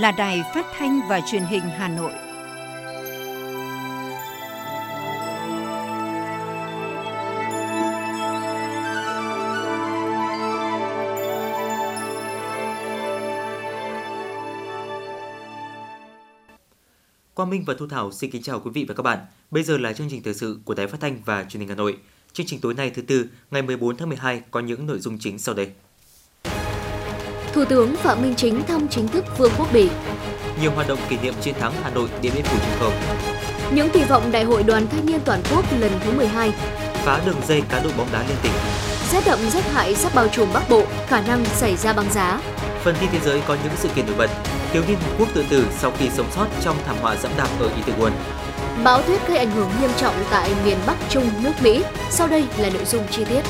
là Đài Phát thanh và Truyền hình Hà Nội. Quang Minh và Thu Thảo xin kính chào quý vị và các bạn. Bây giờ là chương trình thời sự của Đài Phát thanh và Truyền hình Hà Nội. Chương trình tối nay thứ tư, ngày 14 tháng 12 có những nội dung chính sau đây. Thủ tướng Phạm Minh Chính thăm chính thức Vương quốc Bỉ. Nhiều hoạt động kỷ niệm chiến thắng Hà Nội Điện Biên Phủ trên không. Những kỳ vọng Đại hội Đoàn Thanh niên Toàn quốc lần thứ 12. Phá đường dây cá độ bóng đá liên tỉnh. Rét đậm rét hại sắp bao trùm Bắc Bộ, khả năng xảy ra băng giá. Phần tin thế giới có những sự kiện nổi bật. Thiếu niên Hàn Quốc tự tử sau khi sống sót trong thảm họa dẫm đạp ở Itaewon. Bão tuyết gây ảnh hưởng nghiêm trọng tại miền Bắc Trung nước Mỹ. Sau đây là nội dung chi tiết.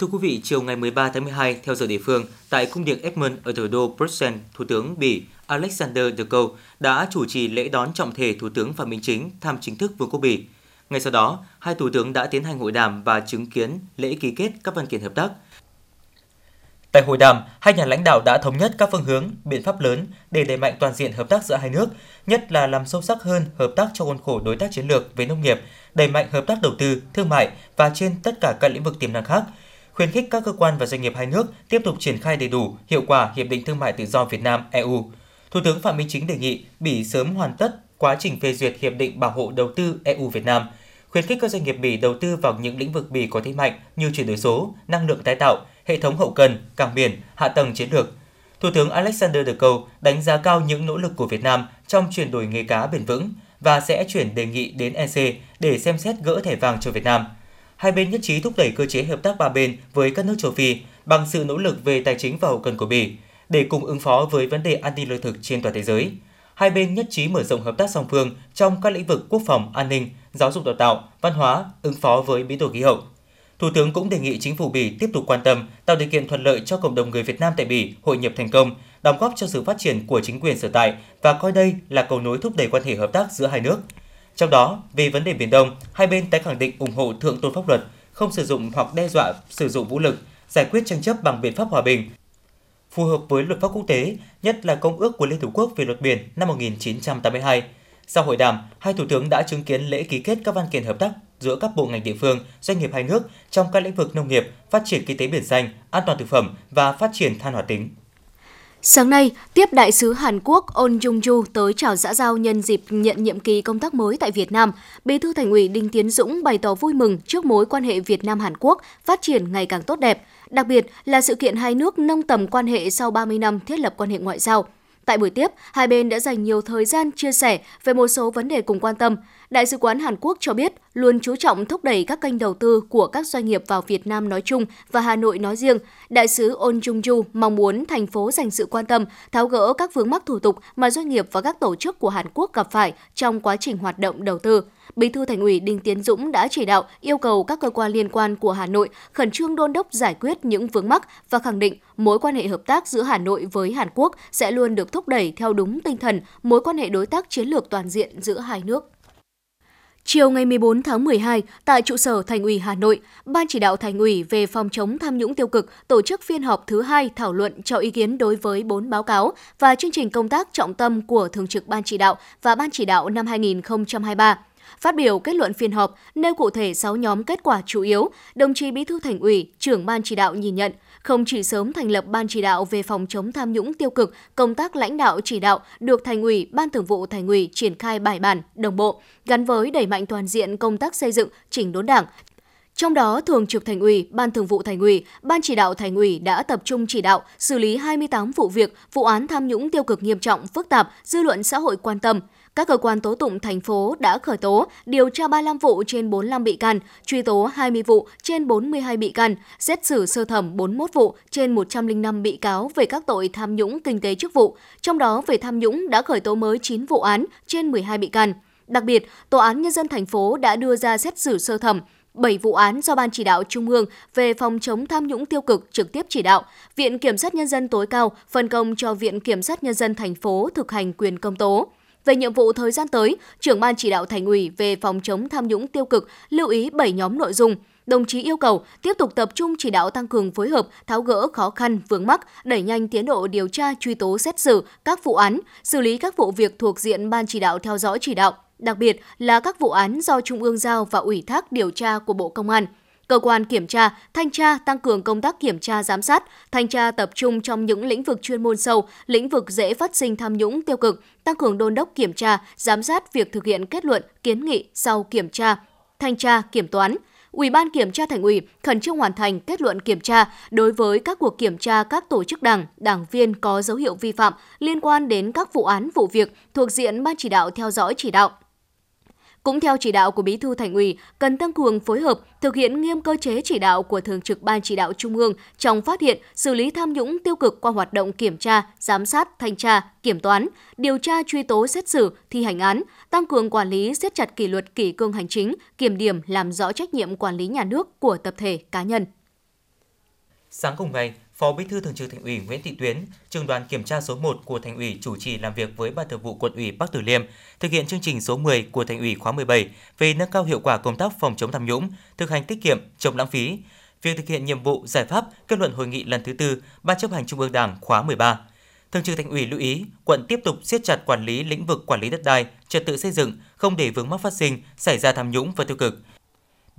Thưa quý vị, chiều ngày 13 tháng 12 theo giờ địa phương, tại cung điện Edmund ở thủ đô Bruxelles, Thủ tướng Bỉ Alexander De Croo đã chủ trì lễ đón trọng thể Thủ tướng Phạm Minh Chính thăm chính thức Vương quốc Bỉ. Ngay sau đó, hai thủ tướng đã tiến hành hội đàm và chứng kiến lễ ký kết các văn kiện hợp tác. Tại hội đàm, hai nhà lãnh đạo đã thống nhất các phương hướng, biện pháp lớn để đẩy mạnh toàn diện hợp tác giữa hai nước, nhất là làm sâu sắc hơn hợp tác trong khuôn khổ đối tác chiến lược về nông nghiệp, đẩy mạnh hợp tác đầu tư, thương mại và trên tất cả các lĩnh vực tiềm năng khác, khuyến khích các cơ quan và doanh nghiệp hai nước tiếp tục triển khai đầy đủ, hiệu quả Hiệp định Thương mại Tự do Việt Nam EU. Thủ tướng Phạm Minh Chính đề nghị Bỉ sớm hoàn tất quá trình phê duyệt Hiệp định Bảo hộ Đầu tư EU Việt Nam, khuyến khích các doanh nghiệp Bỉ đầu tư vào những lĩnh vực Bỉ có thế mạnh như chuyển đổi số, năng lượng tái tạo, hệ thống hậu cần, cảng biển, hạ tầng chiến lược. Thủ tướng Alexander De Croo đánh giá cao những nỗ lực của Việt Nam trong chuyển đổi nghề cá bền vững và sẽ chuyển đề nghị đến EC để xem xét gỡ thẻ vàng cho Việt Nam – hai bên nhất trí thúc đẩy cơ chế hợp tác ba bên với các nước châu Phi bằng sự nỗ lực về tài chính và hậu cần của Bỉ để cùng ứng phó với vấn đề an ninh lương thực trên toàn thế giới. Hai bên nhất trí mở rộng hợp tác song phương trong các lĩnh vực quốc phòng, an ninh, giáo dục đào tạo, văn hóa, ứng phó với biến đổi khí hậu. Thủ tướng cũng đề nghị chính phủ Bỉ tiếp tục quan tâm, tạo điều kiện thuận lợi cho cộng đồng người Việt Nam tại Bỉ hội nhập thành công, đóng góp cho sự phát triển của chính quyền sở tại và coi đây là cầu nối thúc đẩy quan hệ hợp tác giữa hai nước. Trong đó, về vấn đề Biển Đông, hai bên tái khẳng định ủng hộ thượng tôn pháp luật, không sử dụng hoặc đe dọa sử dụng vũ lực, giải quyết tranh chấp bằng biện pháp hòa bình, phù hợp với luật pháp quốc tế, nhất là Công ước của Liên Hợp Quốc về luật biển năm 1982. Sau hội đàm, hai thủ tướng đã chứng kiến lễ ký kết các văn kiện hợp tác giữa các bộ ngành địa phương, doanh nghiệp hai nước trong các lĩnh vực nông nghiệp, phát triển kinh tế biển xanh, an toàn thực phẩm và phát triển than hoạt tính. Sáng nay, tiếp đại sứ Hàn Quốc On Jung Ju tới chào xã giao nhân dịp nhận nhiệm kỳ công tác mới tại Việt Nam, Bí thư Thành ủy Đinh Tiến Dũng bày tỏ vui mừng trước mối quan hệ Việt Nam Hàn Quốc phát triển ngày càng tốt đẹp, đặc biệt là sự kiện hai nước nâng tầm quan hệ sau 30 năm thiết lập quan hệ ngoại giao. Tại buổi tiếp, hai bên đã dành nhiều thời gian chia sẻ về một số vấn đề cùng quan tâm. Đại sứ quán Hàn Quốc cho biết luôn chú trọng thúc đẩy các kênh đầu tư của các doanh nghiệp vào Việt Nam nói chung và Hà Nội nói riêng. Đại sứ On Jung Ju mong muốn thành phố dành sự quan tâm, tháo gỡ các vướng mắc thủ tục mà doanh nghiệp và các tổ chức của Hàn Quốc gặp phải trong quá trình hoạt động đầu tư. Bí thư Thành ủy Đinh Tiến Dũng đã chỉ đạo yêu cầu các cơ quan liên quan của Hà Nội khẩn trương đôn đốc giải quyết những vướng mắc và khẳng định mối quan hệ hợp tác giữa Hà Nội với Hàn Quốc sẽ luôn được thúc đẩy theo đúng tinh thần mối quan hệ đối tác chiến lược toàn diện giữa hai nước. Chiều ngày 14 tháng 12, tại trụ sở Thành ủy Hà Nội, Ban chỉ đạo Thành ủy về phòng chống tham nhũng tiêu cực tổ chức phiên họp thứ hai thảo luận cho ý kiến đối với 4 báo cáo và chương trình công tác trọng tâm của Thường trực Ban chỉ đạo và Ban chỉ đạo năm 2023. Phát biểu kết luận phiên họp, nêu cụ thể 6 nhóm kết quả chủ yếu, đồng chí Bí thư Thành ủy, trưởng ban chỉ đạo nhìn nhận, không chỉ sớm thành lập ban chỉ đạo về phòng chống tham nhũng tiêu cực, công tác lãnh đạo chỉ đạo được Thành ủy, Ban Thường vụ Thành ủy triển khai bài bản, đồng bộ, gắn với đẩy mạnh toàn diện công tác xây dựng, chỉnh đốn Đảng, trong đó, Thường trực Thành ủy, Ban Thường vụ Thành ủy, Ban chỉ đạo Thành ủy đã tập trung chỉ đạo xử lý 28 vụ việc, vụ án tham nhũng tiêu cực nghiêm trọng, phức tạp, dư luận xã hội quan tâm, các cơ quan tố tụng thành phố đã khởi tố, điều tra 35 vụ trên 45 bị can, truy tố 20 vụ trên 42 bị can, xét xử sơ thẩm 41 vụ trên 105 bị cáo về các tội tham nhũng kinh tế chức vụ. Trong đó về tham nhũng đã khởi tố mới 9 vụ án trên 12 bị can. Đặc biệt, Tòa án Nhân dân thành phố đã đưa ra xét xử sơ thẩm 7 vụ án do Ban chỉ đạo Trung ương về phòng chống tham nhũng tiêu cực trực tiếp chỉ đạo, Viện Kiểm sát Nhân dân tối cao phân công cho Viện Kiểm sát Nhân dân thành phố thực hành quyền công tố. Về nhiệm vụ thời gian tới, trưởng ban chỉ đạo thành ủy về phòng chống tham nhũng tiêu cực lưu ý 7 nhóm nội dung. Đồng chí yêu cầu tiếp tục tập trung chỉ đạo tăng cường phối hợp, tháo gỡ khó khăn, vướng mắc, đẩy nhanh tiến độ điều tra, truy tố xét xử các vụ án, xử lý các vụ việc thuộc diện ban chỉ đạo theo dõi chỉ đạo, đặc biệt là các vụ án do Trung ương giao và ủy thác điều tra của Bộ Công an. Cơ quan kiểm tra, thanh tra tăng cường công tác kiểm tra giám sát, thanh tra tập trung trong những lĩnh vực chuyên môn sâu, lĩnh vực dễ phát sinh tham nhũng tiêu cực, tăng cường đôn đốc kiểm tra, giám sát việc thực hiện kết luận, kiến nghị sau kiểm tra, thanh tra, kiểm toán. Ủy ban Kiểm tra Thành ủy khẩn trương hoàn thành kết luận kiểm tra đối với các cuộc kiểm tra các tổ chức đảng, đảng viên có dấu hiệu vi phạm liên quan đến các vụ án vụ việc thuộc diện ban chỉ đạo theo dõi chỉ đạo. Cũng theo chỉ đạo của Bí thư Thành ủy, cần tăng cường phối hợp, thực hiện nghiêm cơ chế chỉ đạo của Thường trực Ban chỉ đạo Trung ương trong phát hiện, xử lý tham nhũng tiêu cực qua hoạt động kiểm tra, giám sát, thanh tra, kiểm toán, điều tra truy tố xét xử, thi hành án, tăng cường quản lý, siết chặt kỷ luật kỷ cương hành chính, kiểm điểm làm rõ trách nhiệm quản lý nhà nước của tập thể cá nhân. Sáng cùng ngày, Phó Bí thư Thường trực Thành ủy Nguyễn Thị Tuyến, trường đoàn kiểm tra số 1 của Thành ủy chủ trì làm việc với Ban Thường vụ Quận ủy Bắc Từ Liêm, thực hiện chương trình số 10 của Thành ủy khóa 17 về nâng cao hiệu quả công tác phòng chống tham nhũng, thực hành tiết kiệm, chống lãng phí. Việc thực hiện nhiệm vụ giải pháp kết luận hội nghị lần thứ tư Ban chấp hành Trung ương Đảng khóa 13. Thường trực Thành ủy lưu ý, quận tiếp tục siết chặt quản lý lĩnh vực quản lý đất đai, trật tự xây dựng, không để vướng mắc phát sinh, xảy ra tham nhũng và tiêu cực,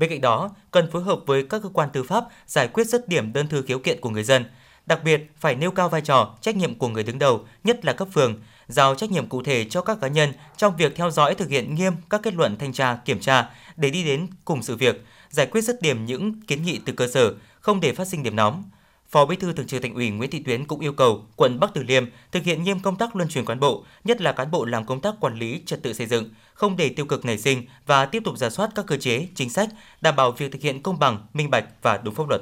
Bên cạnh đó, cần phối hợp với các cơ quan tư pháp giải quyết dứt điểm đơn thư khiếu kiện của người dân. Đặc biệt, phải nêu cao vai trò, trách nhiệm của người đứng đầu, nhất là cấp phường, giao trách nhiệm cụ thể cho các cá nhân trong việc theo dõi thực hiện nghiêm các kết luận thanh tra, kiểm tra để đi đến cùng sự việc, giải quyết dứt điểm những kiến nghị từ cơ sở, không để phát sinh điểm nóng. Phó Bí thư Thường trực Thành ủy Nguyễn Thị Tuyến cũng yêu cầu quận Bắc Từ Liêm thực hiện nghiêm công tác luân chuyển cán bộ, nhất là cán bộ làm công tác quản lý trật tự xây dựng, không để tiêu cực nảy sinh và tiếp tục giả soát các cơ chế, chính sách đảm bảo việc thực hiện công bằng, minh bạch và đúng pháp luật.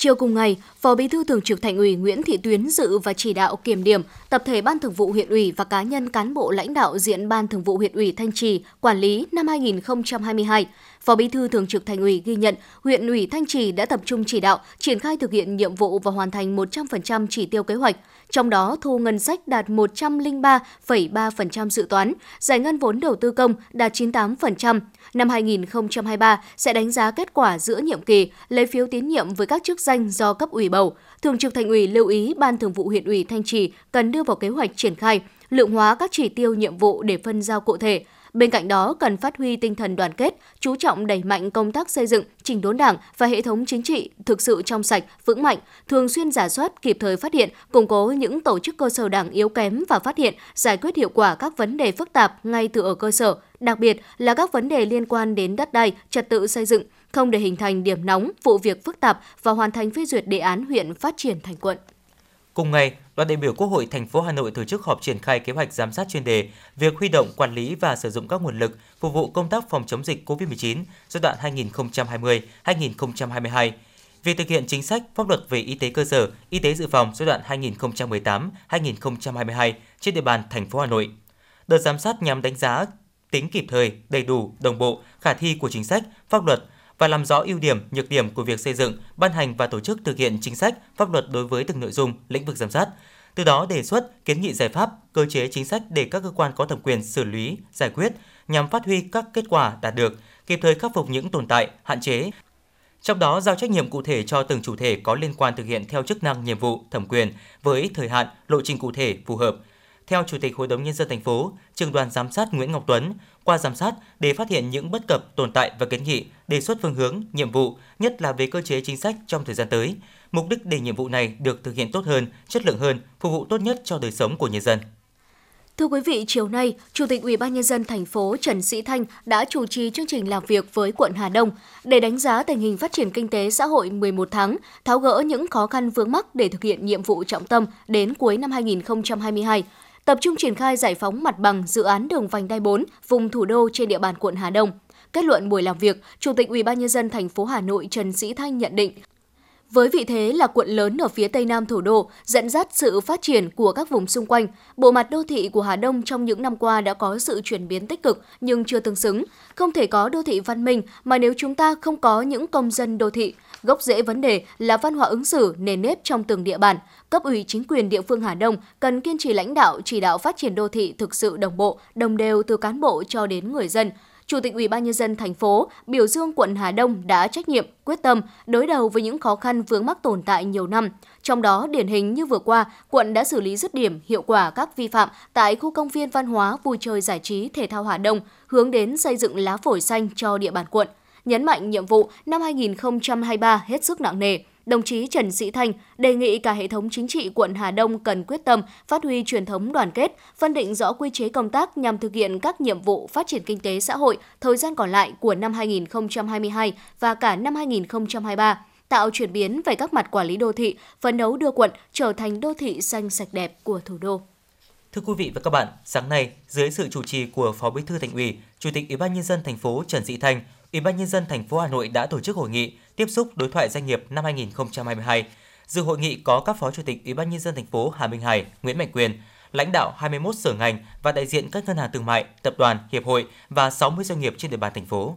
Chiều cùng ngày, Phó Bí thư Thường trực Thành ủy Nguyễn Thị Tuyến dự và chỉ đạo kiểm điểm tập thể Ban Thường vụ huyện ủy và cá nhân cán bộ lãnh đạo diện Ban Thường vụ huyện ủy Thanh Trì quản lý năm 2022. Phó Bí thư Thường trực Thành ủy ghi nhận huyện ủy Thanh Trì đã tập trung chỉ đạo triển khai thực hiện nhiệm vụ và hoàn thành 100% chỉ tiêu kế hoạch, trong đó thu ngân sách đạt 103,3% dự toán, giải ngân vốn đầu tư công đạt 98%. Năm 2023 sẽ đánh giá kết quả giữa nhiệm kỳ, lấy phiếu tín nhiệm với các chức danh do cấp ủy bầu. Thường trực Thành ủy lưu ý Ban Thường vụ huyện ủy Thanh Trì cần đưa vào kế hoạch triển khai, lượng hóa các chỉ tiêu nhiệm vụ để phân giao cụ thể, Bên cạnh đó, cần phát huy tinh thần đoàn kết, chú trọng đẩy mạnh công tác xây dựng, chỉnh đốn đảng và hệ thống chính trị thực sự trong sạch, vững mạnh, thường xuyên giả soát, kịp thời phát hiện, củng cố những tổ chức cơ sở đảng yếu kém và phát hiện, giải quyết hiệu quả các vấn đề phức tạp ngay từ ở cơ sở, đặc biệt là các vấn đề liên quan đến đất đai, trật tự xây dựng, không để hình thành điểm nóng, vụ việc phức tạp và hoàn thành phê duyệt đề án huyện phát triển thành quận. Cùng ngày, đoàn đại biểu Quốc hội thành phố Hà Nội tổ chức họp triển khai kế hoạch giám sát chuyên đề việc huy động, quản lý và sử dụng các nguồn lực phục vụ công tác phòng chống dịch COVID-19 giai đoạn 2020-2022. Việc thực hiện chính sách pháp luật về y tế cơ sở, y tế dự phòng giai đoạn 2018-2022 trên địa bàn thành phố Hà Nội. Đợt giám sát nhằm đánh giá tính kịp thời, đầy đủ, đồng bộ, khả thi của chính sách, pháp luật, và làm rõ ưu điểm, nhược điểm của việc xây dựng, ban hành và tổ chức thực hiện chính sách, pháp luật đối với từng nội dung, lĩnh vực giám sát. Từ đó đề xuất, kiến nghị giải pháp, cơ chế chính sách để các cơ quan có thẩm quyền xử lý, giải quyết nhằm phát huy các kết quả đạt được, kịp thời khắc phục những tồn tại, hạn chế, trong đó giao trách nhiệm cụ thể cho từng chủ thể có liên quan thực hiện theo chức năng nhiệm vụ thẩm quyền với thời hạn lộ trình cụ thể phù hợp theo Chủ tịch Hội đồng Nhân dân thành phố, trường đoàn giám sát Nguyễn Ngọc Tuấn, qua giám sát để phát hiện những bất cập, tồn tại và kiến nghị, đề xuất phương hướng, nhiệm vụ, nhất là về cơ chế chính sách trong thời gian tới. Mục đích để nhiệm vụ này được thực hiện tốt hơn, chất lượng hơn, phục vụ tốt nhất cho đời sống của nhân dân. Thưa quý vị, chiều nay, Chủ tịch Ủy ban nhân dân thành phố Trần Sĩ Thanh đã chủ trì chương trình làm việc với quận Hà Đông để đánh giá tình hình phát triển kinh tế xã hội 11 tháng, tháo gỡ những khó khăn vướng mắc để thực hiện nhiệm vụ trọng tâm đến cuối năm 2022 tập trung triển khai giải phóng mặt bằng dự án đường vành đai 4 vùng thủ đô trên địa bàn quận Hà Đông. Kết luận buổi làm việc, Chủ tịch Ủy ban nhân dân thành phố Hà Nội Trần Sĩ Thanh nhận định, với vị thế là quận lớn ở phía tây nam thủ đô, dẫn dắt sự phát triển của các vùng xung quanh, bộ mặt đô thị của Hà Đông trong những năm qua đã có sự chuyển biến tích cực nhưng chưa tương xứng. Không thể có đô thị văn minh mà nếu chúng ta không có những công dân đô thị, Gốc rễ vấn đề là văn hóa ứng xử nền nếp trong từng địa bàn. Cấp ủy chính quyền địa phương Hà Đông cần kiên trì lãnh đạo chỉ đạo phát triển đô thị thực sự đồng bộ, đồng đều từ cán bộ cho đến người dân. Chủ tịch Ủy ban nhân dân thành phố biểu dương quận Hà Đông đã trách nhiệm, quyết tâm đối đầu với những khó khăn vướng mắc tồn tại nhiều năm. Trong đó, điển hình như vừa qua, quận đã xử lý dứt điểm hiệu quả các vi phạm tại khu công viên văn hóa vui chơi giải trí thể thao Hà Đông, hướng đến xây dựng lá phổi xanh cho địa bàn quận. Nhấn mạnh nhiệm vụ năm 2023 hết sức nặng nề, đồng chí Trần Sĩ Thanh đề nghị cả hệ thống chính trị quận Hà Đông cần quyết tâm phát huy truyền thống đoàn kết, phân định rõ quy chế công tác nhằm thực hiện các nhiệm vụ phát triển kinh tế xã hội thời gian còn lại của năm 2022 và cả năm 2023 tạo chuyển biến về các mặt quản lý đô thị, phấn đấu đưa quận trở thành đô thị xanh sạch đẹp của thủ đô. Thưa quý vị và các bạn, sáng nay, dưới sự chủ trì của Phó Bí thư Thành ủy, Chủ tịch Ủy ban nhân dân thành phố Trần Sĩ Thanh, Ủy ban nhân dân thành phố Hà Nội đã tổ chức hội nghị tiếp xúc đối thoại doanh nghiệp năm 2022. Dự hội nghị có các Phó Chủ tịch Ủy ban nhân dân thành phố Hà Minh Hải, Nguyễn Mạnh Quyền, lãnh đạo 21 sở ngành và đại diện các ngân hàng thương mại, tập đoàn, hiệp hội và 60 doanh nghiệp trên địa bàn thành phố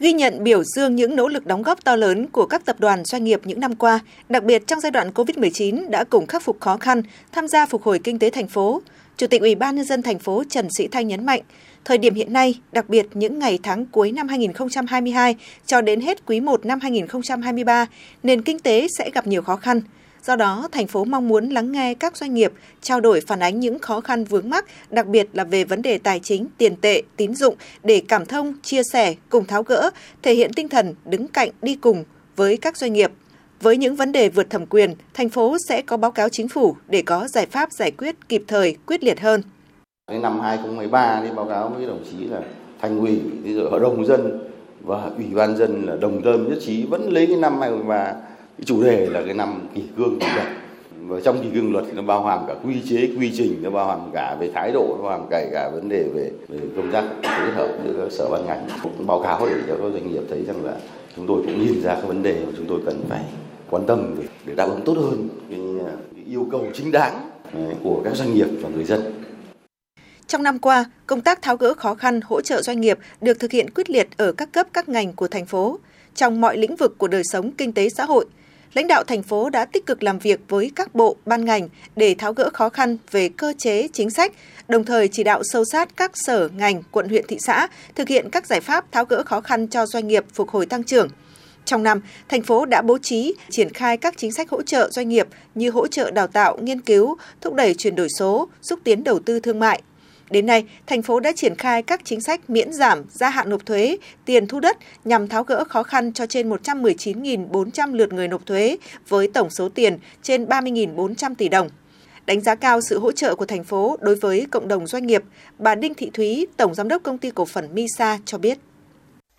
ghi nhận biểu dương những nỗ lực đóng góp to lớn của các tập đoàn doanh nghiệp những năm qua, đặc biệt trong giai đoạn COVID-19 đã cùng khắc phục khó khăn, tham gia phục hồi kinh tế thành phố. Chủ tịch Ủy ban nhân dân thành phố Trần Sĩ Thanh nhấn mạnh, thời điểm hiện nay, đặc biệt những ngày tháng cuối năm 2022 cho đến hết quý 1 năm 2023, nền kinh tế sẽ gặp nhiều khó khăn. Do đó, thành phố mong muốn lắng nghe các doanh nghiệp, trao đổi phản ánh những khó khăn vướng mắc, đặc biệt là về vấn đề tài chính, tiền tệ, tín dụng để cảm thông, chia sẻ, cùng tháo gỡ, thể hiện tinh thần đứng cạnh đi cùng với các doanh nghiệp. Với những vấn đề vượt thẩm quyền, thành phố sẽ có báo cáo chính phủ để có giải pháp giải quyết kịp thời, quyết liệt hơn. Đến năm 2013 thì báo cáo với đồng chí là thành ủy, rồi hội đồng dân và ủy ban dân là đồng tâm nhất trí vẫn lấy cái năm 2013 cái chủ đề là cái năm kỷ cương kỷ luật và trong kỷ cương luật thì nó bao hàm cả quy chế quy trình nó bao hàm cả về thái độ nó bao hàm cả cả vấn đề về, về công tác phối hợp giữa các sở ban ngành cũng báo cáo để cho các doanh nghiệp thấy rằng là chúng tôi cũng nhìn ra các vấn đề mà chúng tôi cần phải quan tâm để, để đáp ứng tốt hơn cái, cái yêu cầu chính đáng ờ, của các doanh nghiệp và người dân trong năm qua, công tác tháo gỡ khó khăn, hỗ trợ doanh nghiệp được thực hiện quyết liệt ở các cấp các ngành của thành phố, trong mọi lĩnh vực của đời sống kinh tế xã hội – lãnh đạo thành phố đã tích cực làm việc với các bộ, ban ngành để tháo gỡ khó khăn về cơ chế, chính sách, đồng thời chỉ đạo sâu sát các sở, ngành, quận huyện, thị xã thực hiện các giải pháp tháo gỡ khó khăn cho doanh nghiệp phục hồi tăng trưởng. Trong năm, thành phố đã bố trí triển khai các chính sách hỗ trợ doanh nghiệp như hỗ trợ đào tạo, nghiên cứu, thúc đẩy chuyển đổi số, xúc tiến đầu tư thương mại, Đến nay, thành phố đã triển khai các chính sách miễn giảm, gia hạn nộp thuế, tiền thu đất nhằm tháo gỡ khó khăn cho trên 119.400 lượt người nộp thuế với tổng số tiền trên 30.400 tỷ đồng. Đánh giá cao sự hỗ trợ của thành phố đối với cộng đồng doanh nghiệp, bà Đinh Thị Thúy, Tổng Giám đốc Công ty Cổ phần Misa cho biết.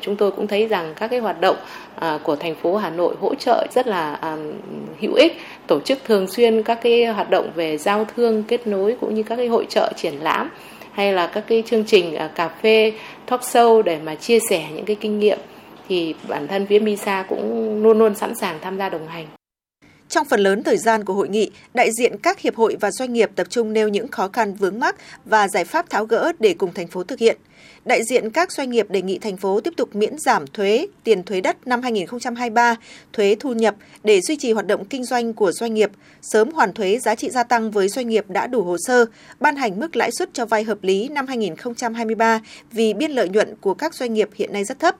Chúng tôi cũng thấy rằng các cái hoạt động à, của thành phố Hà Nội hỗ trợ rất là à, hữu ích, tổ chức thường xuyên các cái hoạt động về giao thương, kết nối cũng như các cái hội trợ triển lãm hay là các cái chương trình à, cà phê talk show để mà chia sẻ những cái kinh nghiệm thì bản thân phía MISA cũng luôn luôn sẵn sàng tham gia đồng hành. Trong phần lớn thời gian của hội nghị, đại diện các hiệp hội và doanh nghiệp tập trung nêu những khó khăn vướng mắc và giải pháp tháo gỡ để cùng thành phố thực hiện. Đại diện các doanh nghiệp đề nghị thành phố tiếp tục miễn giảm thuế, tiền thuế đất năm 2023, thuế thu nhập để duy trì hoạt động kinh doanh của doanh nghiệp, sớm hoàn thuế giá trị gia tăng với doanh nghiệp đã đủ hồ sơ, ban hành mức lãi suất cho vay hợp lý năm 2023 vì biên lợi nhuận của các doanh nghiệp hiện nay rất thấp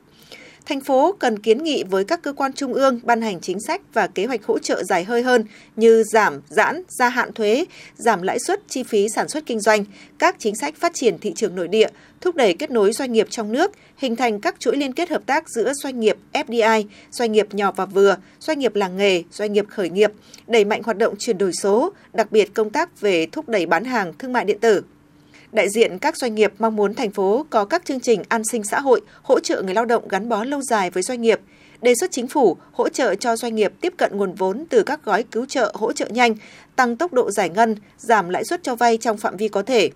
thành phố cần kiến nghị với các cơ quan trung ương ban hành chính sách và kế hoạch hỗ trợ dài hơi hơn như giảm, giãn, gia hạn thuế, giảm lãi suất chi phí sản xuất kinh doanh, các chính sách phát triển thị trường nội địa, thúc đẩy kết nối doanh nghiệp trong nước, hình thành các chuỗi liên kết hợp tác giữa doanh nghiệp FDI, doanh nghiệp nhỏ và vừa, doanh nghiệp làng nghề, doanh nghiệp khởi nghiệp, đẩy mạnh hoạt động chuyển đổi số, đặc biệt công tác về thúc đẩy bán hàng thương mại điện tử. Đại diện các doanh nghiệp mong muốn thành phố có các chương trình an sinh xã hội, hỗ trợ người lao động gắn bó lâu dài với doanh nghiệp, đề xuất chính phủ hỗ trợ cho doanh nghiệp tiếp cận nguồn vốn từ các gói cứu trợ hỗ trợ nhanh, tăng tốc độ giải ngân, giảm lãi suất cho vay trong phạm vi có thể.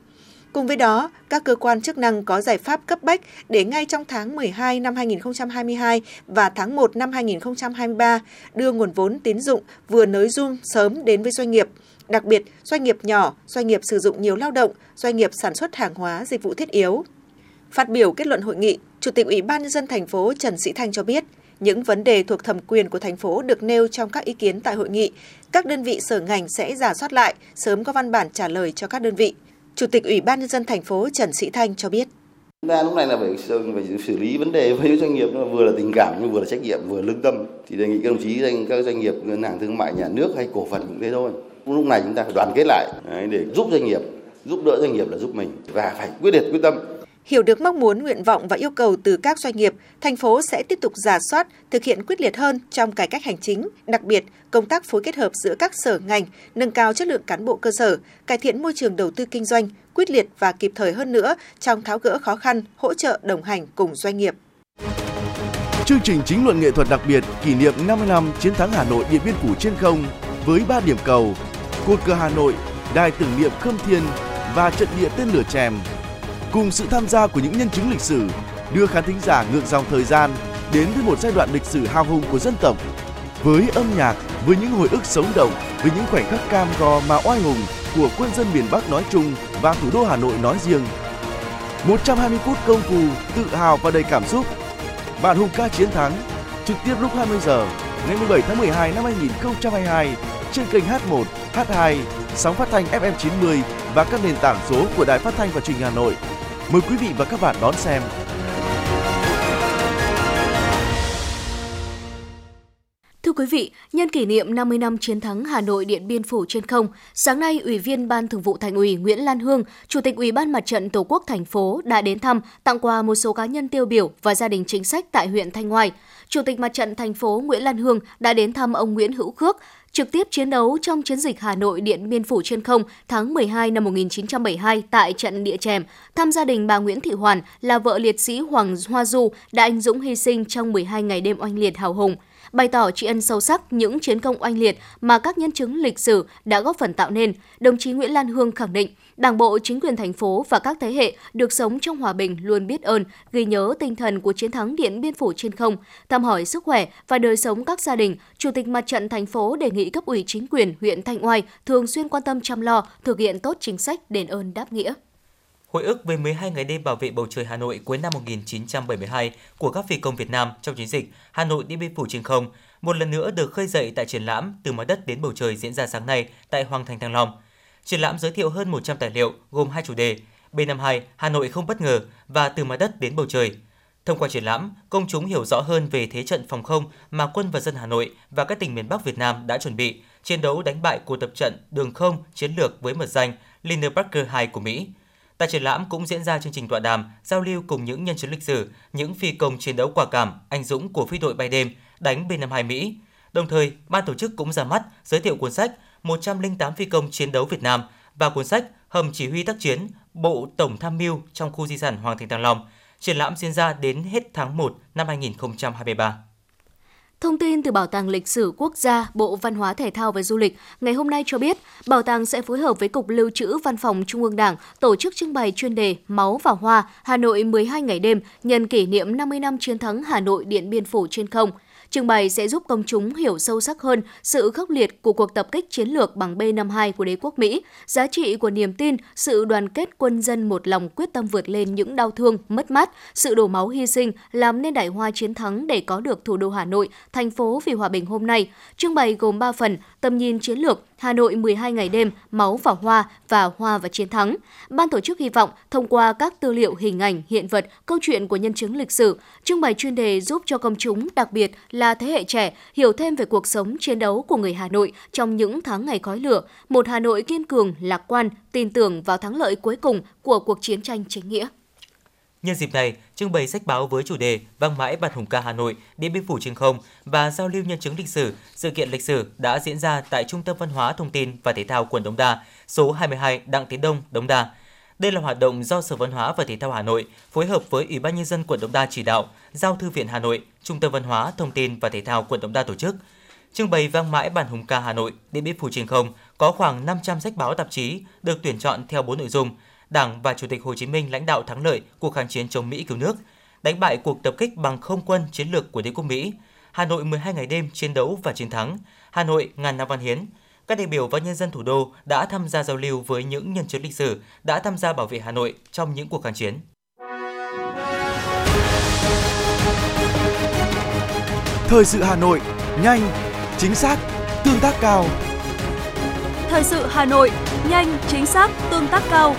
Cùng với đó, các cơ quan chức năng có giải pháp cấp bách để ngay trong tháng 12 năm 2022 và tháng 1 năm 2023 đưa nguồn vốn tín dụng vừa nới zoom sớm đến với doanh nghiệp – đặc biệt doanh nghiệp nhỏ, doanh nghiệp sử dụng nhiều lao động, doanh nghiệp sản xuất hàng hóa, dịch vụ thiết yếu. Phát biểu kết luận hội nghị, Chủ tịch Ủy ban nhân dân thành phố Trần Sĩ Thanh cho biết, những vấn đề thuộc thẩm quyền của thành phố được nêu trong các ý kiến tại hội nghị. Các đơn vị sở ngành sẽ giả soát lại, sớm có văn bản trả lời cho các đơn vị. Chủ tịch Ủy ban nhân dân thành phố Trần Sĩ Thanh cho biết. Chúng ta lúc này là phải, phải xử lý vấn đề với doanh nghiệp vừa là tình cảm nhưng vừa là trách nhiệm vừa lương tâm thì đề nghị các đồng chí các doanh nghiệp ngân hàng thương mại nhà nước hay cổ phần cũng thế thôi lúc này chúng ta phải đoàn kết lại để giúp doanh nghiệp giúp đỡ doanh nghiệp là giúp mình và phải quyết liệt quyết tâm Hiểu được mong muốn, nguyện vọng và yêu cầu từ các doanh nghiệp, thành phố sẽ tiếp tục giả soát, thực hiện quyết liệt hơn trong cải cách hành chính, đặc biệt công tác phối kết hợp giữa các sở ngành, nâng cao chất lượng cán bộ cơ sở, cải thiện môi trường đầu tư kinh doanh, quyết liệt và kịp thời hơn nữa trong tháo gỡ khó khăn, hỗ trợ đồng hành cùng doanh nghiệp. Chương trình chính luận nghệ thuật đặc biệt kỷ niệm 50 năm chiến thắng Hà Nội Điện Biên Phủ trên không với 3 điểm cầu: cột cờ Hà Nội, đài tưởng niệm Khâm Thiên và trận địa tên lửa chèm. Cùng sự tham gia của những nhân chứng lịch sử đưa khán thính giả ngược dòng thời gian đến với một giai đoạn lịch sử hào hùng của dân tộc. Với âm nhạc với những hồi ức sống động với những khoảnh khắc cam go mà oai hùng của quân dân miền Bắc nói chung và thủ đô Hà Nội nói riêng. 120 phút công phu tự hào và đầy cảm xúc. Bản hùng ca chiến thắng trực tiếp lúc 20 giờ ngày 17 tháng 12 năm 2022 trên kênh H1, H2, sóng phát thanh FM 90 và các nền tảng số của Đài Phát thanh và Truyền hình Hà Nội. Mời quý vị và các bạn đón xem. Quý vị, nhân kỷ niệm 50 năm chiến thắng Hà Nội Điện Biên Phủ trên không, sáng nay Ủy viên Ban Thường vụ Thành ủy Nguyễn Lan Hương, Chủ tịch Ủy ban Mặt trận Tổ quốc thành phố đã đến thăm, tặng quà một số cá nhân tiêu biểu và gia đình chính sách tại huyện Thanh Hoài. Chủ tịch Mặt trận thành phố Nguyễn Lan Hương đã đến thăm ông Nguyễn Hữu Khước, trực tiếp chiến đấu trong chiến dịch Hà Nội Điện Biên Phủ trên không tháng 12 năm 1972 tại trận địa chèm, thăm gia đình bà Nguyễn Thị Hoàn là vợ liệt sĩ Hoàng Hoa Du đã anh dũng hy sinh trong 12 ngày đêm oanh liệt hào hùng bày tỏ tri ân sâu sắc những chiến công oanh liệt mà các nhân chứng lịch sử đã góp phần tạo nên, đồng chí Nguyễn Lan Hương khẳng định Đảng bộ, chính quyền thành phố và các thế hệ được sống trong hòa bình luôn biết ơn, ghi nhớ tinh thần của chiến thắng Điện Biên Phủ trên không, thăm hỏi sức khỏe và đời sống các gia đình. Chủ tịch Mặt trận thành phố đề nghị cấp ủy chính quyền huyện Thanh Oai thường xuyên quan tâm chăm lo, thực hiện tốt chính sách đền ơn đáp nghĩa. Hồi ức về 12 ngày đêm bảo vệ bầu trời Hà Nội cuối năm 1972 của các phi công Việt Nam trong chiến dịch Hà Nội đi Biên Phủ trên không một lần nữa được khơi dậy tại triển lãm Từ mặt đất đến bầu trời diễn ra sáng nay tại Hoàng Thành Thăng Long. Triển lãm giới thiệu hơn 100 tài liệu gồm hai chủ đề B52 Hà Nội không bất ngờ và Từ mặt đất đến bầu trời. Thông qua triển lãm, công chúng hiểu rõ hơn về thế trận phòng không mà quân và dân Hà Nội và các tỉnh miền Bắc Việt Nam đã chuẩn bị chiến đấu đánh bại cuộc tập trận đường không chiến lược với mật danh Linear Parker 2 của Mỹ. Tại triển lãm cũng diễn ra chương trình tọa đàm, giao lưu cùng những nhân chứng lịch sử, những phi công chiến đấu quả cảm, anh dũng của phi đội bay đêm đánh B-52 Mỹ. Đồng thời, ban tổ chức cũng ra mắt giới thiệu cuốn sách 108 phi công chiến đấu Việt Nam và cuốn sách Hầm chỉ huy tác chiến Bộ Tổng tham mưu trong khu di sản Hoàng Thành Thăng Long. Triển lãm diễn ra đến hết tháng 1 năm 2023. Thông tin từ Bảo tàng Lịch sử Quốc gia, Bộ Văn hóa Thể thao và Du lịch ngày hôm nay cho biết, Bảo tàng sẽ phối hợp với Cục Lưu trữ Văn phòng Trung ương Đảng tổ chức trưng bày chuyên đề Máu và Hoa Hà Nội 12 ngày đêm nhân kỷ niệm 50 năm chiến thắng Hà Nội Điện Biên Phủ trên không – Trưng bày sẽ giúp công chúng hiểu sâu sắc hơn sự khốc liệt của cuộc tập kích chiến lược bằng B-52 của đế quốc Mỹ, giá trị của niềm tin, sự đoàn kết quân dân một lòng quyết tâm vượt lên những đau thương, mất mát, sự đổ máu hy sinh làm nên đại hoa chiến thắng để có được thủ đô Hà Nội, thành phố vì hòa bình hôm nay. Trưng bày gồm 3 phần, tầm nhìn chiến lược, Hà Nội 12 ngày đêm, máu và hoa và hoa và chiến thắng. Ban tổ chức hy vọng thông qua các tư liệu hình ảnh, hiện vật, câu chuyện của nhân chứng lịch sử, trưng bày chuyên đề giúp cho công chúng, đặc biệt là thế hệ trẻ, hiểu thêm về cuộc sống chiến đấu của người Hà Nội trong những tháng ngày khói lửa, một Hà Nội kiên cường, lạc quan, tin tưởng vào thắng lợi cuối cùng của cuộc chiến tranh chính nghĩa. Nhân dịp này, trưng bày sách báo với chủ đề Vang mãi bản hùng ca Hà Nội, Điện Biên Phủ trên không và giao lưu nhân chứng lịch sử, sự kiện lịch sử đã diễn ra tại Trung tâm Văn hóa Thông tin và Thể thao quận Đống Đa, số 22 Đặng Tiến Đông, Đống Đa. Đây là hoạt động do Sở Văn hóa và Thể thao Hà Nội phối hợp với Ủy ban nhân dân quận Đống Đa chỉ đạo, giao thư viện Hà Nội, Trung tâm Văn hóa, Thông tin và Thể thao quận Đống Đa tổ chức. Trưng bày vang mãi bản hùng ca Hà Nội, Điện Biên Phủ trên không có khoảng 500 sách báo tạp chí được tuyển chọn theo bốn nội dung: Đảng và Chủ tịch Hồ Chí Minh lãnh đạo thắng lợi cuộc kháng chiến chống Mỹ cứu nước, đánh bại cuộc tập kích bằng không quân chiến lược của đế quốc Mỹ, Hà Nội 12 ngày đêm chiến đấu và chiến thắng, Hà Nội ngàn năm văn hiến. Các đại biểu và nhân dân thủ đô đã tham gia giao lưu với những nhân chứng lịch sử đã tham gia bảo vệ Hà Nội trong những cuộc kháng chiến. Thời sự Hà Nội, nhanh, chính xác, tương tác cao. Thời sự Hà Nội, nhanh, chính xác, tương tác cao.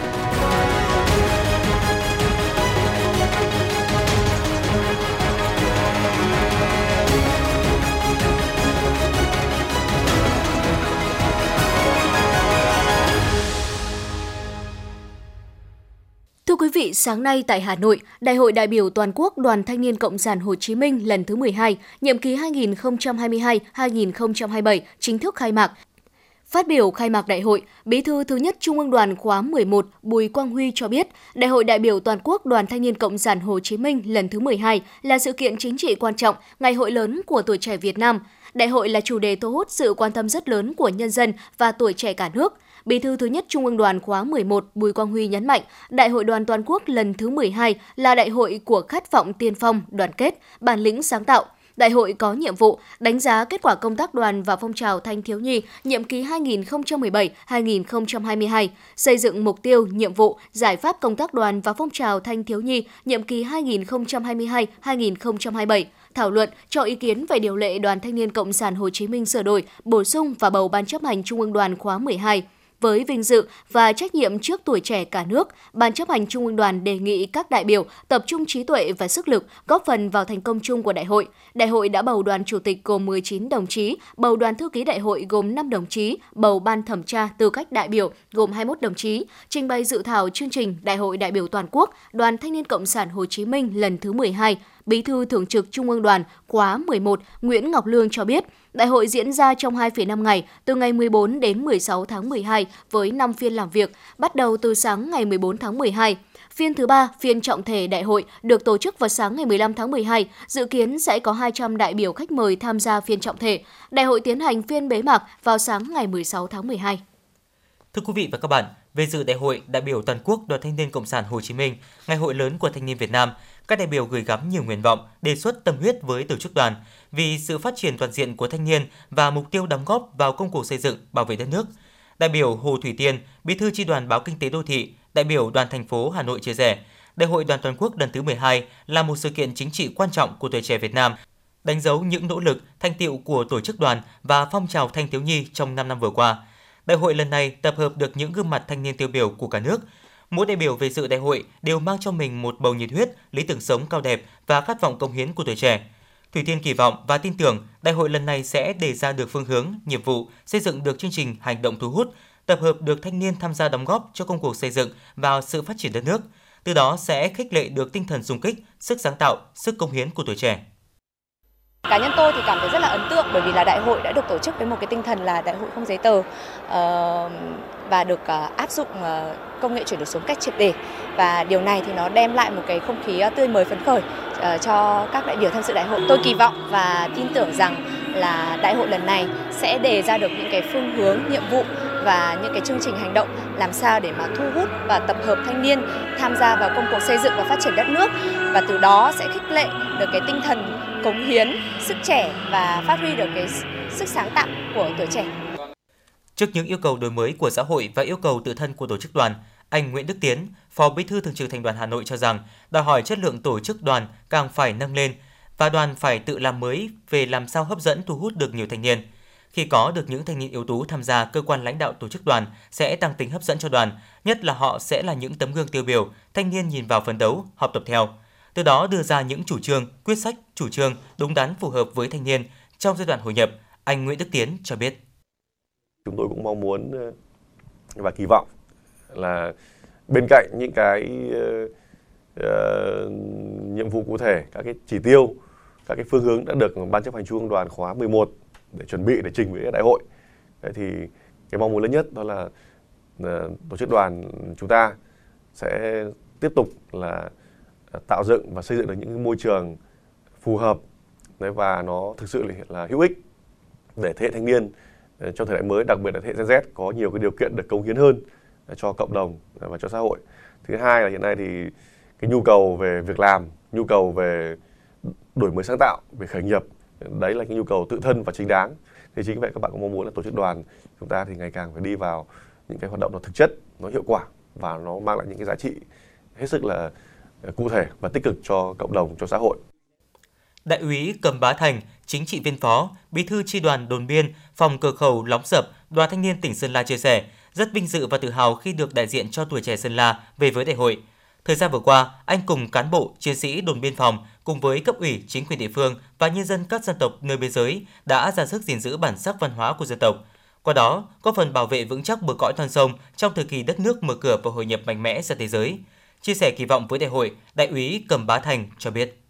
Thưa quý vị, sáng nay tại Hà Nội, Đại hội đại biểu toàn quốc Đoàn Thanh niên Cộng sản Hồ Chí Minh lần thứ 12, nhiệm kỳ 2022-2027 chính thức khai mạc. Phát biểu khai mạc đại hội, Bí thư thứ nhất Trung ương Đoàn khóa 11 Bùi Quang Huy cho biết, Đại hội đại biểu toàn quốc Đoàn Thanh niên Cộng sản Hồ Chí Minh lần thứ 12 là sự kiện chính trị quan trọng, ngày hội lớn của tuổi trẻ Việt Nam. Đại hội là chủ đề thu hút sự quan tâm rất lớn của nhân dân và tuổi trẻ cả nước – Bí thư thứ nhất Trung ương Đoàn khóa 11 Bùi Quang Huy nhấn mạnh, Đại hội đoàn toàn quốc lần thứ 12 là đại hội của khát vọng tiên phong, đoàn kết, bản lĩnh sáng tạo, Đại hội có nhiệm vụ đánh giá kết quả công tác đoàn và phong trào thanh thiếu nhi nhiệm kỳ 2017-2022, xây dựng mục tiêu, nhiệm vụ, giải pháp công tác đoàn và phong trào thanh thiếu nhi nhiệm kỳ 2022-2027, thảo luận cho ý kiến về điều lệ Đoàn Thanh niên Cộng sản Hồ Chí Minh sửa đổi, bổ sung và bầu Ban chấp hành Trung ương Đoàn khóa 12 với vinh dự và trách nhiệm trước tuổi trẻ cả nước, Ban chấp hành Trung ương Đoàn đề nghị các đại biểu tập trung trí tuệ và sức lực góp phần vào thành công chung của đại hội. Đại hội đã bầu đoàn chủ tịch gồm 19 đồng chí, bầu đoàn thư ký đại hội gồm 5 đồng chí, bầu ban thẩm tra tư cách đại biểu gồm 21 đồng chí, trình bày dự thảo chương trình Đại hội đại biểu toàn quốc Đoàn Thanh niên Cộng sản Hồ Chí Minh lần thứ 12. Bí thư Thường trực Trung ương Đoàn khóa 11 Nguyễn Ngọc Lương cho biết, Đại hội diễn ra trong 2,5 ngày, từ ngày 14 đến 16 tháng 12 với 5 phiên làm việc, bắt đầu từ sáng ngày 14 tháng 12. Phiên thứ ba, phiên trọng thể đại hội được tổ chức vào sáng ngày 15 tháng 12, dự kiến sẽ có 200 đại biểu khách mời tham gia phiên trọng thể. Đại hội tiến hành phiên bế mạc vào sáng ngày 16 tháng 12. Thưa quý vị và các bạn, về dự đại hội đại biểu toàn quốc Đoàn Thanh niên Cộng sản Hồ Chí Minh, ngày hội lớn của thanh niên Việt Nam, các đại biểu gửi gắm nhiều nguyện vọng, đề xuất tâm huyết với tổ chức đoàn vì sự phát triển toàn diện của thanh niên và mục tiêu đóng góp vào công cuộc xây dựng, bảo vệ đất nước. Đại biểu Hồ Thủy Tiên, Bí thư Chi đoàn Báo Kinh tế Đô thị, đại biểu Đoàn thành phố Hà Nội chia sẻ, Đại hội đoàn toàn quốc lần thứ 12 là một sự kiện chính trị quan trọng của tuổi trẻ Việt Nam, đánh dấu những nỗ lực, thành tiệu của tổ chức đoàn và phong trào thanh thiếu nhi trong 5 năm vừa qua. Đại hội lần này tập hợp được những gương mặt thanh niên tiêu biểu của cả nước, Mỗi đại biểu về dự đại hội đều mang cho mình một bầu nhiệt huyết, lý tưởng sống cao đẹp và khát vọng công hiến của tuổi trẻ. Thủy Tiên kỳ vọng và tin tưởng đại hội lần này sẽ đề ra được phương hướng, nhiệm vụ, xây dựng được chương trình hành động thu hút, tập hợp được thanh niên tham gia đóng góp cho công cuộc xây dựng và sự phát triển đất nước. Từ đó sẽ khích lệ được tinh thần xung kích, sức sáng tạo, sức công hiến của tuổi trẻ. Cá nhân tôi thì cảm thấy rất là ấn tượng bởi vì là đại hội đã được tổ chức với một cái tinh thần là đại hội không giấy tờ Uh, và được ờ, áp dụng ờ, công nghệ chuyển đổi số cách triệt để và điều này thì nó đem lại một cái không khí ờ, tươi mới phấn khởi cho các đại biểu tham dự đại hội. Tôi kỳ vọng và tin tưởng rằng là đại hội lần này sẽ đề ra được những cái phương hướng, nhiệm vụ và những cái chương trình hành động làm sao để mà thu hút và tập hợp thanh niên tham gia vào công cuộc xây dựng và phát triển đất nước và từ đó sẽ khích lệ được cái tinh thần cống hiến sức trẻ và phát huy được cái sức sáng tạo của tuổi trẻ. Trước những yêu cầu đổi mới của xã hội và yêu cầu tự thân của tổ chức đoàn, anh Nguyễn Đức Tiến, Phó Bí thư Thường trực Thành đoàn Hà Nội cho rằng, đòi hỏi chất lượng tổ chức đoàn càng phải nâng lên và đoàn phải tự làm mới về làm sao hấp dẫn thu hút được nhiều thanh niên. Khi có được những thanh niên yếu tố tham gia cơ quan lãnh đạo tổ chức đoàn sẽ tăng tính hấp dẫn cho đoàn, nhất là họ sẽ là những tấm gương tiêu biểu, thanh niên nhìn vào phấn đấu, học tập theo từ đó đưa ra những chủ trương, quyết sách, chủ trương đúng đắn phù hợp với thanh niên trong giai đoạn hội nhập, anh Nguyễn Đức Tiến cho biết. Chúng tôi cũng mong muốn ờ, và kỳ vọng là bên cạnh những cái uh, nhiệm vụ cụ thể, các cái chỉ tiêu, các cái phương hướng đã được Ban chấp hành Trung ương Đoàn khóa 11 để chuẩn bị để trình với đại hội. Đấy thì cái mong muốn lớn nhất đó là uh, tổ chức đoàn chúng ta sẽ tiếp tục là tạo dựng và xây dựng được những môi trường phù hợp đấy, và nó thực sự là hữu ích để thế hệ thanh niên Ờ, trong thời đại mới đặc biệt là thế hệ Gen Z có nhiều cái điều kiện được cống hiến hơn ờ, cho cộng đồng ờ, và cho xã hội thứ hai là hiện nay thì cái nhu cầu về việc làm nhu cầu về đổi mới sáng tạo về khởi nghiệp đấy là cái nhu cầu tự thân và chính đáng thì chính vậy các bạn có mong muốn là tổ chức đoàn chúng ta thì ngày càng phải đi vào những cái hoạt động nó thực chất nó hiệu quả và nó mang lại những cái giá trị hết sức là cụ thể và tích cực cho cộng đồng, cho xã hội. Đại úy Cầm Bá Thành, chính trị viên phó, bí thư chi đoàn đồn biên, phòng cửa khẩu Lóng Sập, đoàn thanh niên tỉnh Sơn La chia sẻ, rất vinh dự và tự hào khi được đại diện cho tuổi trẻ Sơn La về với đại hội. Thời gian vừa qua, anh cùng cán bộ, chiến sĩ đồn biên phòng cùng với cấp ủy, chính quyền địa phương và nhân dân các dân tộc nơi biên giới đã ra sức gìn giữ bản sắc văn hóa của dân tộc. Qua đó, có phần bảo vệ vững chắc bờ cõi non sông trong thời kỳ đất nước mở cửa và hội nhập mạnh mẽ ra thế giới. Chia sẻ kỳ vọng với đại hội, đại úy Cầm Bá Thành cho biết.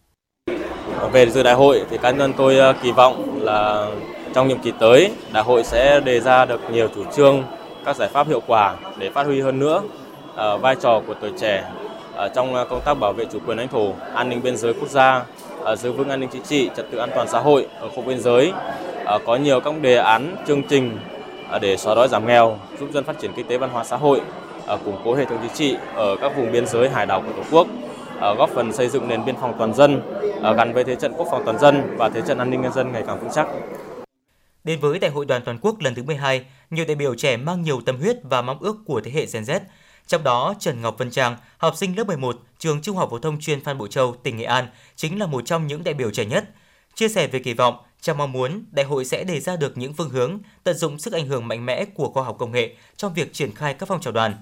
Về dự đại hội thì cá nhân tôi ờ, kỳ vọng là trong nhiệm kỳ tới, đại hội sẽ đề ra được nhiều chủ trương, các giải pháp hiệu quả để phát huy hơn nữa ờ, vai trò của tuổi trẻ trong ờ, công tác bảo vệ chủ quyền lãnh thổ, an ninh biên giới quốc gia, giữ vững an ninh chính trị, trật tự an toàn xã hội ở khu biên giới. Có nhiều các đề án, chương trình để xóa đói giảm nghèo, giúp dân phát triển kinh tế văn hóa xã hội, củng cố hệ thống chính trị ở các vùng biên giới hải đảo của Tổ quốc, Ờ, góp phần xây dựng nền biên phòng toàn dân ờ, gắn với thế trận quốc phòng toàn dân và thế trận an ninh nhân dân ngày càng vững chắc. Đến với Đại hội đoàn toàn quốc lần thứ 12, nhiều đại biểu trẻ mang nhiều tâm huyết và mong ước của thế hệ Gen Z. Trong đó, Trần Ngọc Vân Trang, học sinh lớp 11, trường Trung học phổ thông chuyên Phan Bội Châu, tỉnh Nghệ An, chính là một trong những đại biểu trẻ nhất. Chia sẻ về kỳ vọng, Trang mong muốn đại hội sẽ đề ra được những phương hướng, tận dụng sức ảnh hưởng mạnh mẽ của khoa học công nghệ trong việc triển khai các phong trào đoàn.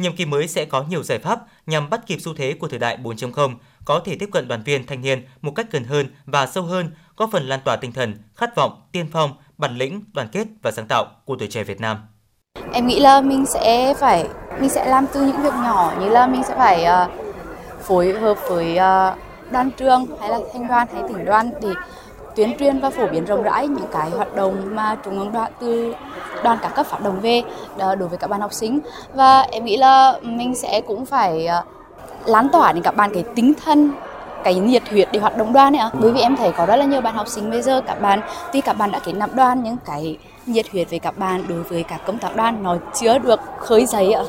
Nhiệm kỳ mới sẽ có nhiều giải pháp nhằm bắt kịp xu thế của thời đại 4.0, có thể tiếp cận đoàn viên thanh niên một cách gần hơn và sâu hơn, góp phần lan tỏa tinh thần, khát vọng, tiên phong, bản lĩnh, đoàn kết và sáng tạo của tuổi trẻ Việt Nam. Em nghĩ là mình sẽ phải mình sẽ làm từ những việc nhỏ như là mình sẽ phải uh, phối hợp với uh, đoàn trường hay là thanh đoàn hay tỉnh đoàn để tuyên truyền và phổ biến rộng rãi những cái hoạt động mà trung ương đoàn từ đoàn các cấp phát động về ờ, đối với các bạn học sinh và em nghĩ là mình sẽ cũng phải ờ, lan tỏa đến các bạn cái tinh thần, cái nhiệt huyết để hoạt động đoàn ấy bởi vì em thấy có rất là nhiều bạn học sinh bây giờ, các bạn, tuy các bạn đã kết nạp đoàn, nhưng cái nhiệt huyết về các bạn đối với các công tác đoàn nó chưa được khơi dậy ạ.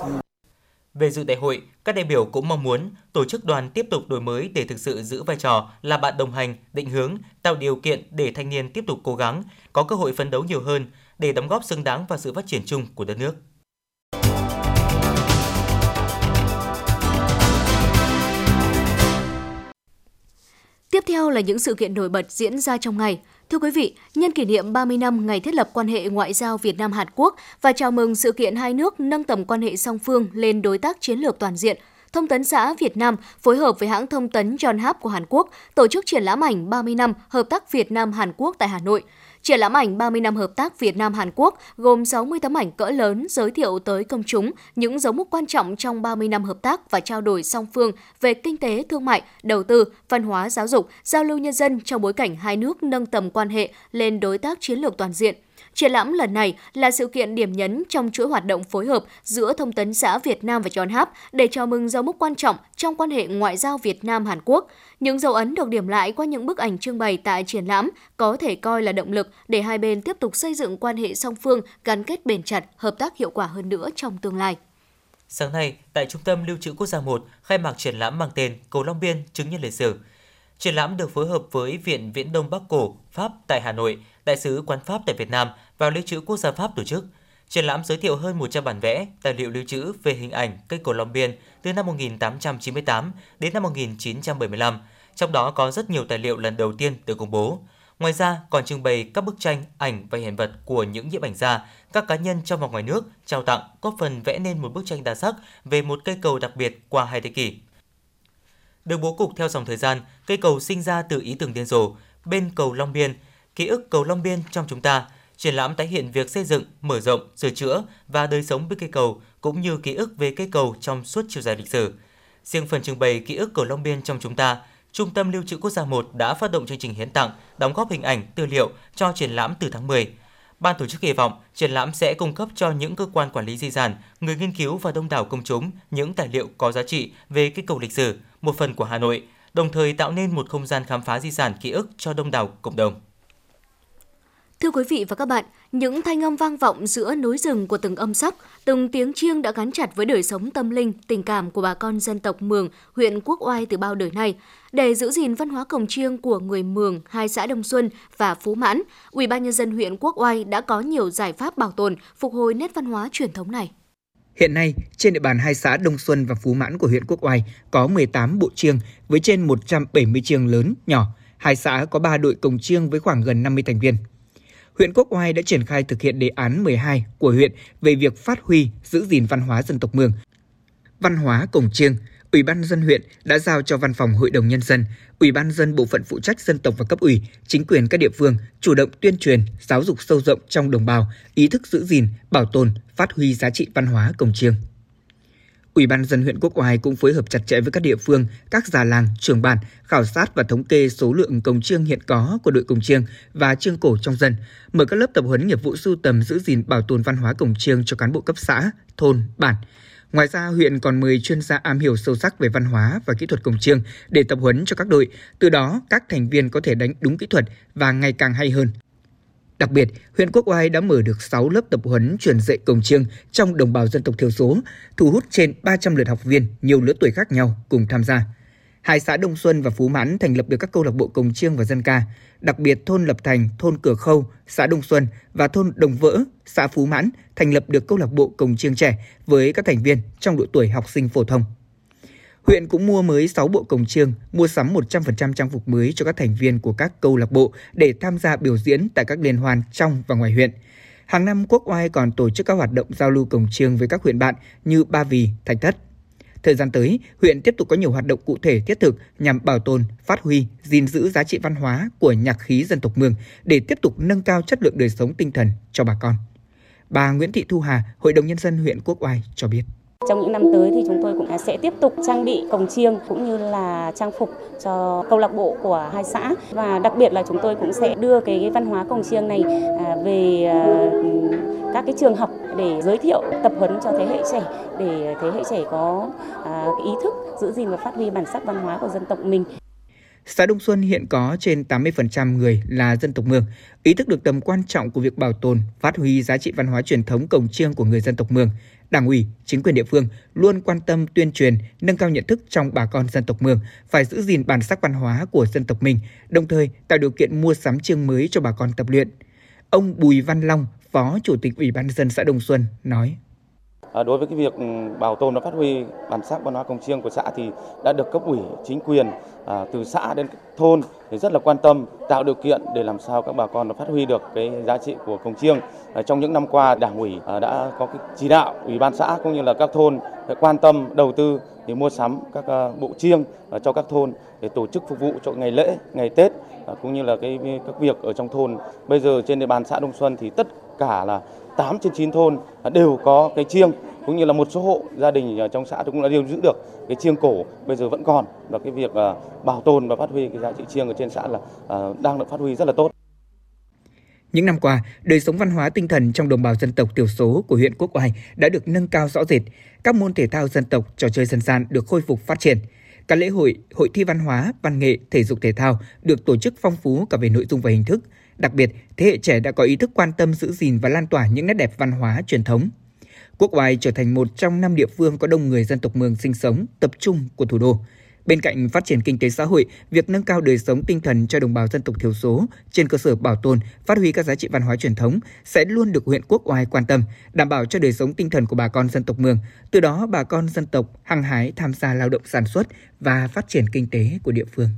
Về dự đại hội, các đại biểu cũng mong muốn tổ chức đoàn tiếp tục đổi mới để thực sự giữ vai trò là bạn đồng hành, định hướng, tạo điều kiện để thanh niên tiếp tục cố gắng, có cơ hội phấn đấu nhiều hơn để đóng góp xứng đáng vào sự phát triển chung của đất nước. Tiếp theo là những sự kiện nổi bật diễn ra trong ngày. Thưa quý vị, nhân kỷ niệm 30 năm ngày thiết lập quan hệ ngoại giao Việt Nam Hàn Quốc và chào mừng sự kiện hai nước nâng tầm quan hệ song phương lên đối tác chiến lược toàn diện, Thông tấn xã Việt Nam phối hợp với hãng thông tấn John Hap của Hàn Quốc tổ chức triển lãm ảnh 30 năm hợp tác Việt Nam Hàn Quốc tại Hà Nội. Triển lãm ảnh 30 năm hợp tác Việt Nam Hàn Quốc gồm 60 tấm ảnh cỡ lớn giới thiệu tới công chúng những dấu mốc quan trọng trong 30 năm hợp tác và trao đổi song phương về kinh tế, thương mại, đầu tư, văn hóa, giáo dục, giao lưu nhân dân trong bối cảnh hai nước nâng tầm quan hệ lên đối tác chiến lược toàn diện. Triển lãm lần này là sự kiện điểm nhấn trong chuỗi hoạt động phối hợp giữa Thông tấn xã Việt Nam và John Hap để chào mừng dấu mốc quan trọng trong quan hệ ngoại giao Việt Nam-Hàn Quốc. Những dấu ấn được điểm lại qua những bức ảnh trưng bày tại triển lãm có thể coi là động lực để hai bên tiếp tục xây dựng quan hệ song phương gắn kết bền chặt, hợp tác hiệu quả hơn nữa trong tương lai. Sáng nay, tại Trung tâm Lưu trữ Quốc gia 1 khai mạc triển lãm mang tên Cầu Long Biên chứng nhân lịch sử. Triển lãm được phối hợp với Viện Viễn Đông Bắc Cổ, Pháp tại Hà Nội, Đại sứ quán Pháp tại Việt Nam và Lưu trữ Quốc gia Pháp tổ chức. Triển lãm giới thiệu hơn 100 bản vẽ, tài liệu lưu trữ về hình ảnh cây cổ Long Biên từ năm 1898 đến năm 1975, trong đó có rất nhiều tài liệu lần đầu tiên được công bố. Ngoài ra, còn trưng bày các bức tranh, ảnh và hiện vật của những nhiếp ảnh gia, các cá nhân trong và ngoài nước trao tặng, góp phần vẽ nên một bức tranh đa sắc về một cây cầu đặc biệt qua hai thế kỷ. Được bố cục theo dòng thời gian, cây cầu sinh ra từ ý tưởng điên rồ, bên cầu Long Biên, ký ức cầu Long Biên trong chúng ta, triển lãm tái hiện việc xây dựng, mở rộng, sửa chữa và đời sống bên cây cầu cũng như ký ức về cây cầu trong suốt chiều dài lịch sử. Riêng phần trưng bày ký ức cầu Long Biên trong chúng ta, Trung tâm Lưu trữ Quốc gia 1 đã phát động chương trình hiến tặng, đóng góp hình ảnh, tư liệu cho triển lãm từ tháng 10. Ban tổ chức kỳ vọng triển lãm sẽ cung cấp cho những cơ quan quản lý di sản, người nghiên cứu và đông đảo công chúng những tài liệu có giá trị về cây cầu lịch sử, một phần của Hà Nội, đồng thời tạo nên một không gian khám phá di sản ký ức cho đông đảo cộng đồng. Thưa quý vị và các bạn, những thanh âm vang vọng giữa núi rừng của từng âm sắc, từng tiếng chiêng đã gắn chặt với đời sống tâm linh, tình cảm của bà con dân tộc Mường, huyện Quốc Oai từ bao đời nay. Để giữ gìn văn hóa cổng chiêng của người Mường, hai xã Đông Xuân và Phú Mãn, Ủy ban nhân dân huyện Quốc Oai đã có nhiều giải pháp bảo tồn, phục hồi nét văn hóa truyền thống này. Hiện nay, trên địa bàn hai xã Đông Xuân và Phú Mãn của huyện Quốc Oai có 18 bộ chiêng với trên 170 chiêng lớn, nhỏ, Hai xã có 3 đội cồng chiêng với khoảng gần 50 thành viên. Huyện Quốc Oai đã triển khai thực hiện đề án 12 của huyện về việc phát huy, giữ gìn văn hóa dân tộc Mường. Văn hóa cồng chiêng, Ủy ban dân huyện đã giao cho Văn phòng Hội đồng Nhân dân, Ủy ban dân bộ phận phụ trách dân tộc và cấp ủy, chính quyền các địa phương chủ động tuyên truyền, giáo dục sâu rộng trong đồng bào, ý thức giữ gìn, bảo tồn, phát huy giá trị văn hóa cổng chiêng. Ủy ban dân huyện Quốc Oai cũng phối hợp chặt chẽ với các địa phương, các già làng, trưởng bản khảo sát và thống kê số lượng cồng chiêng hiện có của đội cồng chiêng và chiêng cổ trong dân, mở các lớp tập huấn nghiệp vụ sưu tầm giữ gìn bảo tồn văn hóa cồng chiêng cho cán bộ cấp xã, thôn, bản. Ngoài ra, huyện còn mời chuyên gia am hiểu sâu sắc về văn hóa và kỹ thuật cổng chiêng để tập huấn cho các đội, từ đó các thành viên có thể đánh đúng kỹ thuật và ngày càng hay hơn. Đặc biệt, huyện Quốc Oai đã mở được 6 lớp tập huấn truyền dạy cổng chiêng trong đồng bào dân tộc thiểu số, thu hút trên 300 lượt học viên nhiều lứa tuổi khác nhau cùng tham gia. Hai xã Đông Xuân và Phú Mãn thành lập được các câu lạc bộ cổng chiêng và dân ca, đặc biệt thôn Lập Thành, thôn Cửa Khâu, xã Đông Xuân và thôn Đồng Vỡ, xã Phú Mãn thành lập được câu lạc bộ cồng chiêng trẻ với các thành viên trong độ tuổi học sinh phổ thông. Huyện cũng mua mới 6 bộ cồng chiêng, mua sắm 100% trang phục mới cho các thành viên của các câu lạc bộ để tham gia biểu diễn tại các liên hoan trong và ngoài huyện. Hàng năm Quốc Oai còn tổ chức các hoạt động giao lưu cồng chiêng với các huyện bạn như Ba Vì, Thạch Thất. Thời gian tới, huyện tiếp tục có nhiều hoạt động cụ thể thiết thực nhằm bảo tồn, phát huy, gìn giữ giá trị văn hóa của nhạc khí dân tộc Mường để tiếp tục nâng cao chất lượng đời sống tinh thần cho bà con. Bà Nguyễn Thị Thu Hà, Hội đồng Nhân dân huyện Quốc Oai cho biết. Trong những năm tới thì chúng tôi cũng sẽ tiếp tục trang bị cồng chiêng cũng như là trang phục cho câu lạc bộ của hai xã và đặc biệt là chúng tôi cũng sẽ đưa cái văn hóa cồng chiêng này à, về à, các cái trường học để giới thiệu tập huấn cho thế hệ trẻ để thế hệ trẻ có à, ý thức giữ gìn và phát huy bản sắc văn hóa của dân tộc mình. Xã Đông Xuân hiện có trên 80% người là dân tộc Mường, ý thức được tầm quan trọng của việc bảo tồn, phát huy giá trị văn hóa truyền thống cồng chiêng của người dân tộc Mường. Đảng ủy, chính quyền địa phương luôn quan tâm tuyên truyền, nâng cao nhận thức trong bà con dân tộc Mường, phải giữ gìn bản sắc văn hóa của dân tộc mình, đồng thời tạo điều kiện mua sắm chương mới cho bà con tập luyện. Ông Bùi Văn Long, Phó Chủ tịch Ủy ban dân xã Đồng Xuân nói: à, đối với cái việc ừ, bảo tồn và phát huy bản sắc văn hóa cồng chiêng của xã thì đã được cấp ủy chính quyền à, từ xã đến thôn thì rất là quan tâm tạo điều kiện để làm sao các bà con nó phát huy được cái giá trị của cồng chiêng. Ờ, trong những năm qua đảng ủy ờ, đã có cái chỉ đạo ủy ban xã cũng như là các thôn quan tâm đầu tư để mua sắm các ờ, bộ chiêng cho các thôn để tổ chức phục vụ cho ngày lễ, ngày Tết cũng như là cái các việc ở trong thôn. Bây giờ trên địa bàn xã Đông Xuân thì tất cả là 8 trên 9 thôn đều có cái chiêng cũng như là một số hộ gia đình trong xã cũng đã đều giữ được cái chiêng cổ bây giờ vẫn còn và cái việc bảo tồn và phát huy cái giá trị chiêng ở trên xã là đang được phát huy rất là tốt. Những năm qua, đời sống văn hóa tinh thần trong đồng bào dân tộc thiểu số của huyện Quốc Oai đã được nâng cao rõ rệt. Các môn thể thao dân tộc, trò chơi dân gian được khôi phục phát triển. Các lễ hội, hội thi văn hóa, văn nghệ, thể dục thể thao được tổ chức phong phú cả về nội dung và hình thức. Đặc biệt, thế hệ trẻ đã có ý thức quan tâm giữ gìn và lan tỏa những nét đẹp văn hóa truyền thống. Quốc Oai trở thành một trong năm địa phương có đông người dân tộc Mường sinh sống, tập trung của thủ đô. Bên cạnh phát triển kinh tế xã hội, việc nâng cao đời sống tinh thần cho đồng bào dân tộc thiểu số trên cơ sở bảo tồn, phát huy các giá trị văn hóa truyền thống sẽ luôn được huyện Quốc Oai quan tâm, đảm bảo cho đời sống tinh thần của bà con dân tộc Mường. Từ đó, bà con dân tộc hăng hái tham gia lao động sản xuất và phát triển kinh tế của địa phương.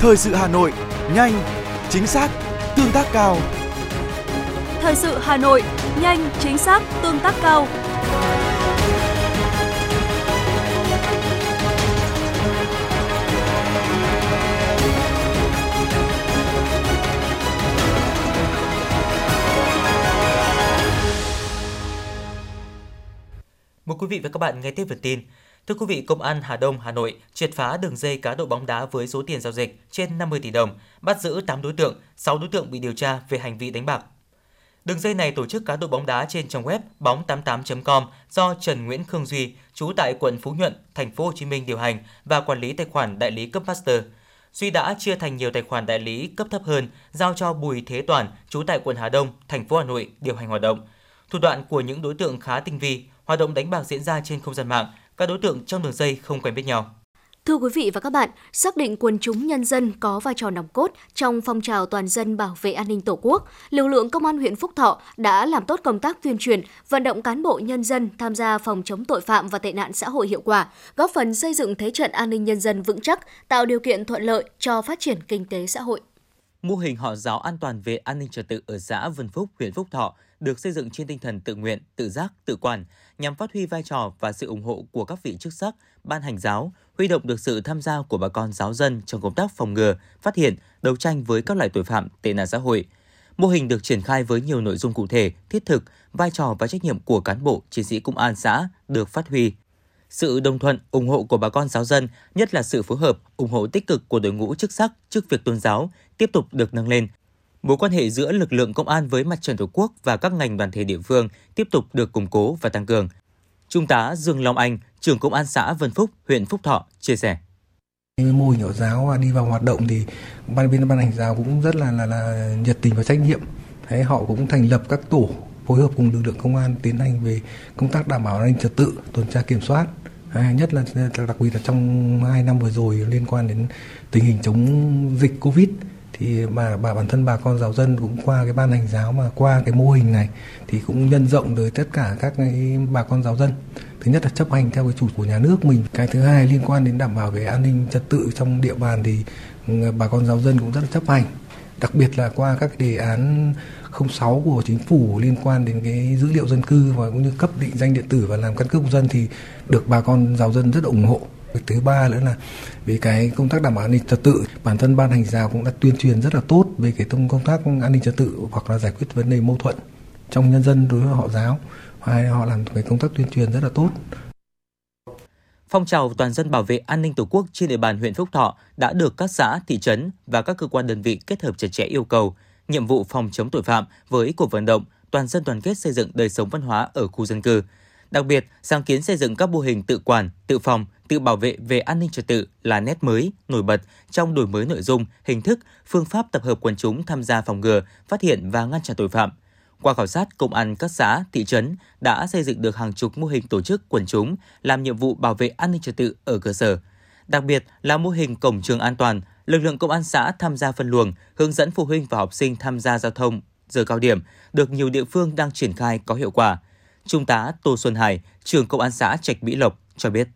Thời sự Hà Nội, nhanh, chính xác, tương tác cao. Thời sự Hà Nội, nhanh, chính xác, tương tác cao. Mời quý vị và các bạn nghe tiếp phần tin. Thưa quý vị, Công an Hà Đông, Hà Nội triệt phá đường dây cá độ bóng đá với số tiền giao dịch trên 50 tỷ đồng, bắt giữ 8 đối tượng, 6 đối tượng bị điều tra về hành vi đánh bạc. Đường dây này tổ chức cá độ bóng đá trên trang web bóng88.com do Trần Nguyễn Khương Duy, trú tại quận Phú Nhuận, thành phố Hồ Chí Minh điều hành và quản lý tài khoản đại lý cấp master. Duy đã chia thành nhiều tài khoản đại lý cấp thấp hơn, giao cho Bùi Thế Toàn, trú tại quận Hà Đông, thành phố Hà Nội điều hành hoạt động. Thủ đoạn của những đối tượng khá tinh vi, hoạt động đánh bạc diễn ra trên không gian mạng, các đối tượng trong đường dây không quen biết nhau. Thưa quý vị và các bạn, xác định quần chúng nhân dân có vai trò nòng cốt trong phong trào toàn dân bảo vệ an ninh Tổ quốc, lực lượng công an huyện Phúc Thọ đã làm tốt công tác tuyên truyền, vận động cán bộ nhân dân tham gia phòng chống tội phạm và tệ nạn xã hội hiệu quả, góp phần xây dựng thế trận an ninh nhân dân vững chắc, tạo điều kiện thuận lợi cho phát triển kinh tế xã hội. Mô hình họ giáo an toàn về an ninh trật tự ở xã Vân Phúc, huyện Phúc Thọ được xây dựng trên tinh thần tự nguyện, tự giác, tự quản, nhằm phát huy vai trò và sự ủng hộ của các vị chức sắc, ban hành giáo, huy động được sự tham gia của bà con giáo dân trong công tác phòng ngừa, phát hiện, đấu tranh với các loại tội phạm, tệ nạn xã hội. Mô hình được triển khai với nhiều nội dung cụ thể, thiết thực, vai trò và trách nhiệm của cán bộ, chiến sĩ công an xã được phát huy. Sự đồng thuận, ủng hộ của bà con giáo dân, nhất là sự phối hợp, ủng hộ tích cực của đội ngũ chức sắc trước việc tôn giáo tiếp tục được nâng lên, Mối quan hệ giữa lực lượng công an với mặt trận Tổ quốc và các ngành đoàn thể địa phương tiếp tục được củng cố và tăng cường. Trung tá Dương Long Anh, trưởng công an xã Vân Phúc, huyện Phúc Thọ chia sẻ. Mô hình ở giáo đi vào hoạt động thì ban bên ban hành giáo cũng rất là là, là nhiệt tình và trách nhiệm. Thế họ cũng thành lập các tổ phối hợp cùng lực lượng công an tiến hành về công tác đảm bảo an ninh trật tự, tuần tra kiểm soát. À, nhất là đặc biệt là trong hai năm vừa rồi liên quan đến tình hình chống dịch Covid thì mà bà bản thân bà con giáo dân cũng qua cái ban hành giáo mà qua cái mô hình này thì cũng nhân rộng tới tất cả các cái bà con giáo dân. Thứ nhất là chấp hành theo cái chủ của nhà nước mình. Cái thứ hai liên quan đến đảm bảo về an ninh trật tự trong địa bàn thì ừ, bà con giáo dân cũng rất là chấp hành. Đặc biệt là qua các đề án 06 của chính phủ liên quan đến cái dữ liệu dân cư và cũng như cấp định danh điện tử và làm căn cước công dân thì được bà con giáo dân rất ủng hộ thứ ba nữa là về cái công tác đảm bảo an ninh trật tự bản thân ban hành giáo cũng đã tuyên truyền rất là tốt về cái công tác an ninh trật tự hoặc là giải quyết vấn đề mâu thuẫn trong nhân dân đối với họ giáo. Hay họ làm cái công tác tuyên truyền rất là tốt. Phong trào toàn dân bảo vệ an ninh Tổ quốc trên địa bàn huyện Phúc Thọ đã được các xã, thị trấn và các cơ quan đơn vị kết hợp chặt chẽ yêu cầu, nhiệm vụ phòng chống tội phạm với cuộc vận động toàn dân đoàn kết xây dựng đời sống văn hóa ở khu dân cư. Đặc biệt, sáng kiến xây dựng các mô hình tự quản, tự phòng, tự bảo vệ về an ninh trật tự là nét mới, nổi bật trong đổi mới nội dung, hình thức, phương pháp tập hợp quần chúng tham gia phòng ngừa, phát hiện và ngăn chặn tội phạm. Qua khảo sát, công an các xã, thị trấn đã xây dựng được hàng chục mô hình tổ chức quần chúng làm nhiệm vụ bảo vệ an ninh trật tự ở cơ sở. Đặc biệt là mô hình cổng trường an toàn, lực lượng công an xã tham gia phân luồng, hướng dẫn phụ huynh và học sinh tham gia giao thông giờ cao điểm được nhiều địa phương đang triển khai có hiệu quả. Trung tá Tô Xuân Hải, trưởng công an xã Trạch Mỹ Lộc cho biết.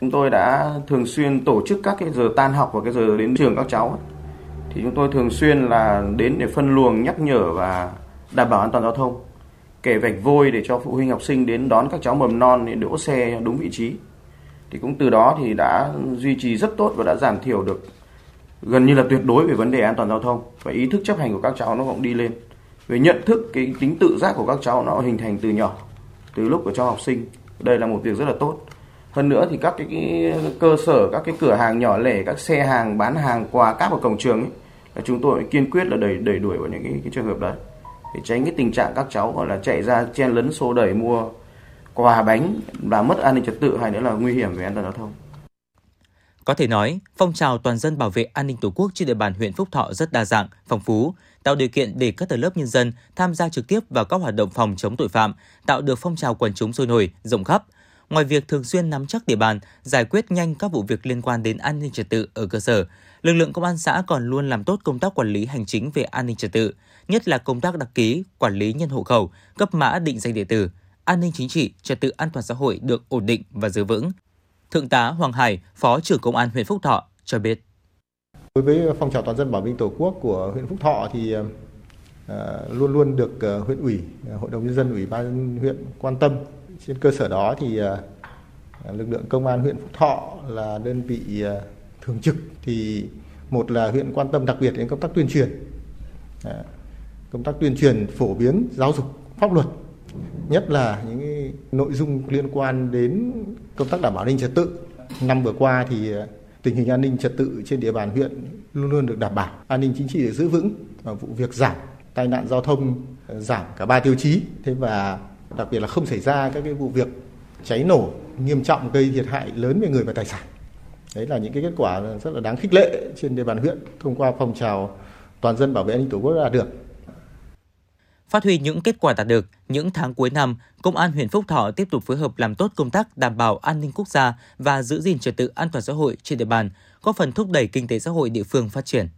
Chúng tôi đã thường xuyên tổ chức các cái giờ tan học và cái giờ đến trường các cháu. Thì chúng tôi thường xuyên là đến để phân luồng, nhắc nhở và đảm bảo an toàn giao thông. Kể vạch vôi để cho phụ huynh học sinh đến đón các cháu mầm non để đỗ xe đúng vị trí. Thì cũng từ đó thì đã duy trì rất tốt và đã giảm thiểu được gần như là tuyệt đối về vấn đề an toàn giao thông và ý thức chấp hành của các cháu nó cũng đi lên về nhận thức cái tính tự giác của các cháu nó hình thành từ nhỏ từ lúc của cho học sinh. Đây là một việc rất là tốt. Hơn nữa thì các cái, cái cơ sở các cái cửa hàng nhỏ lẻ các xe hàng bán hàng quà cáp ở cổng trường ấy, là chúng tôi kiên quyết là đẩy đẩy đuổi vào những cái, cái trường hợp đấy. Để tránh cái tình trạng các cháu gọi là chạy ra chen lấn xô đẩy mua quà bánh và mất an ninh trật tự hay nữa là nguy hiểm về an toàn giao thông. Có thể nói, phong trào toàn dân bảo vệ an ninh Tổ quốc trên địa bàn huyện Phúc Thọ rất đa dạng, phong phú, tạo điều kiện để các tầng lớp nhân dân tham gia trực tiếp vào các hoạt động phòng chống tội phạm, tạo được phong trào quần chúng sôi nổi, rộng khắp. Ngoài việc thường xuyên nắm chắc địa bàn, giải quyết nhanh các vụ việc liên quan đến an ninh trật tự ở cơ sở, lực lượng công an xã còn luôn làm tốt công tác quản lý hành chính về an ninh trật tự, nhất là công tác đăng ký, quản lý nhân hộ khẩu, cấp mã định danh điện tử, an ninh chính trị, trật tự an toàn xã hội được ổn định và giữ vững. Thượng tá Hoàng Hải, Phó trưởng Công an huyện Phúc Thọ cho biết. Đối với phong trào toàn dân bảo vệ Tổ quốc của huyện Phúc Thọ thì ờ, ờ, luôn luôn được ờ, huyện ủy, hội đồng nhân dân, ủy ban huyện quan tâm. Trên cơ sở đó thì lực lượng công an huyện Phúc Thọ là đơn vị thường trực thì một là huyện quan tâm đặc biệt đến công tác tuyên truyền, công tác tuyên truyền phổ biến giáo dục pháp luật nhất là những nội dung liên quan đến công tác đảm bảo an ninh trật tự. Năm vừa qua thì ờ, tình hình an ninh trật tự trên địa bàn huyện luôn luôn được đảm bảo, an ninh chính trị được giữ vững và vụ việc giảm, tai nạn giao thông ờ, giảm cả ba tiêu chí. Thế và đặc biệt là không xảy ra các cái vụ việc cháy nổ nghiêm trọng gây thiệt hại lớn về người và tài sản. Đấy là những cái kết quả rất là đáng khích lệ trên địa bàn huyện thông qua phong trào toàn dân bảo vệ an ninh tổ quốc đã được. Phát huy những kết quả đạt được, những tháng cuối năm, Công an huyện Phúc Thọ tiếp tục phối hợp làm tốt công tác đảm bảo an ninh quốc gia và giữ gìn trật tự an toàn xã hội trên địa bàn, góp phần thúc đẩy kinh tế xã hội địa phương phát triển.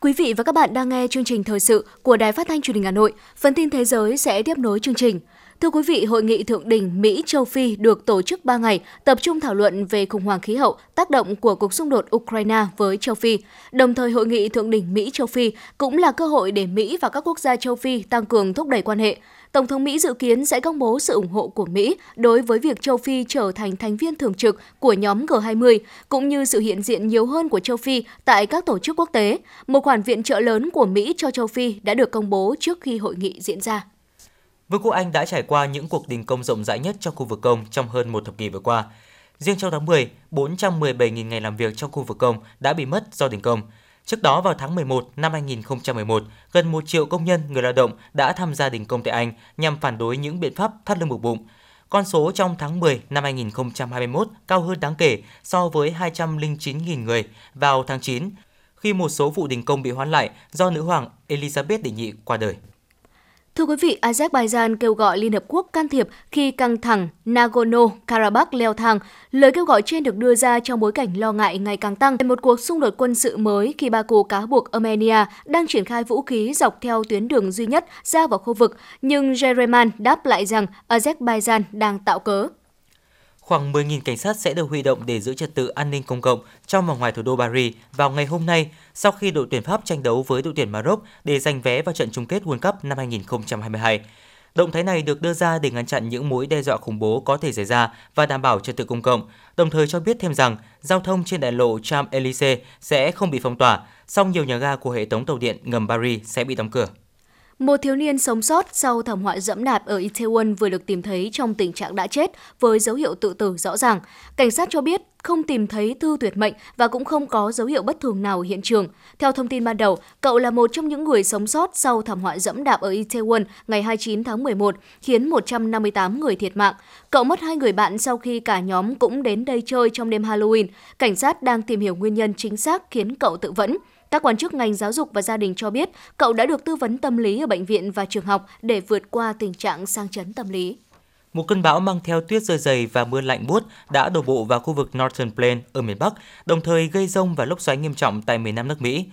Quý vị và các bạn đang nghe chương trình thời sự của Đài Phát thanh Truyền hình Hà Nội. Phần tin thế giới sẽ tiếp nối chương trình. Thưa quý vị, hội nghị thượng đỉnh Mỹ châu Phi được tổ chức 3 ngày, tập trung thảo luận về khủng hoảng khí hậu, tác động của cuộc xung đột Ukraine với châu Phi. Đồng thời, hội nghị thượng đỉnh Mỹ châu Phi cũng là cơ hội để Mỹ và các quốc gia châu Phi tăng cường thúc đẩy quan hệ. Tổng thống Mỹ dự kiến sẽ công bố sự ủng hộ của Mỹ đối với việc châu Phi trở thành thành viên thường trực của nhóm G20, cũng như sự hiện diện nhiều hơn của châu Phi tại các tổ chức quốc tế. Một khoản viện trợ lớn của Mỹ cho châu Phi đã được công bố trước khi hội nghị diễn ra. Vương quốc Anh đã trải qua những cuộc đình công rộng rãi nhất trong khu vực công trong hơn một thập kỷ vừa qua. Riêng trong tháng 10, 417.000 ngày làm việc trong khu vực công đã bị mất do đình công. Trước đó vào tháng 11 năm 2011, gần 1 triệu công nhân người lao động đã tham gia đình công tại Anh nhằm phản đối những biện pháp thắt lưng buộc bụng. Con số trong tháng 10 năm 2021 cao hơn đáng kể so với 209.000 người vào tháng 9, khi một số vụ đình công bị hoãn lại do nữ hoàng Elizabeth đệ nhị qua đời. Thưa quý vị, Azerbaijan kêu gọi Liên Hợp Quốc can thiệp khi căng thẳng Nagorno-Karabakh leo thang. Lời kêu gọi trên được đưa ra trong bối cảnh lo ngại ngày càng tăng về một cuộc xung đột quân sự mới khi Baku cáo buộc Armenia đang triển khai vũ khí dọc theo tuyến đường duy nhất ra vào khu vực, nhưng Jereman đáp lại rằng Azerbaijan đang tạo cớ. Khoảng 10.000 cảnh sát sẽ được huy động để giữ trật tự an ninh công cộng trong và ngoài thủ đô Paris vào ngày hôm nay sau khi đội tuyển Pháp tranh đấu với đội tuyển Maroc để giành vé vào trận chung kết World Cup năm 2022. Động thái này được đưa ra để ngăn chặn những mối đe dọa khủng bố có thể xảy ra và đảm bảo trật tự công cộng, đồng thời cho biết thêm rằng giao thông trên đại lộ Champs-Élysées sẽ không bị phong tỏa, song nhiều nhà ga của hệ thống tàu điện ngầm Paris sẽ bị đóng cửa. Một thiếu niên sống sót sau thảm họa dẫm đạp ở Itaewon vừa được tìm thấy trong tình trạng đã chết với dấu hiệu tự tử rõ ràng. Cảnh sát cho biết không tìm thấy thư tuyệt mệnh và cũng không có dấu hiệu bất thường nào ở hiện trường. Theo thông tin ban đầu, cậu là một trong những người sống sót sau thảm họa dẫm đạp ở Itaewon ngày 29 tháng 11, khiến 158 người thiệt mạng. Cậu mất hai người bạn sau khi cả nhóm cũng đến đây chơi trong đêm Halloween. Cảnh sát đang tìm hiểu nguyên nhân chính xác khiến cậu tự vẫn. Các quan chức ngành giáo dục và gia đình cho biết cậu đã được tư vấn tâm lý ở bệnh viện và trường học để vượt qua tình trạng sang chấn tâm lý. Một cơn bão mang theo tuyết rơi dày và mưa lạnh buốt đã đổ bộ vào khu vực Northern Plain ở miền Bắc, đồng thời gây rông và lốc xoáy nghiêm trọng tại miền Nam nước Mỹ.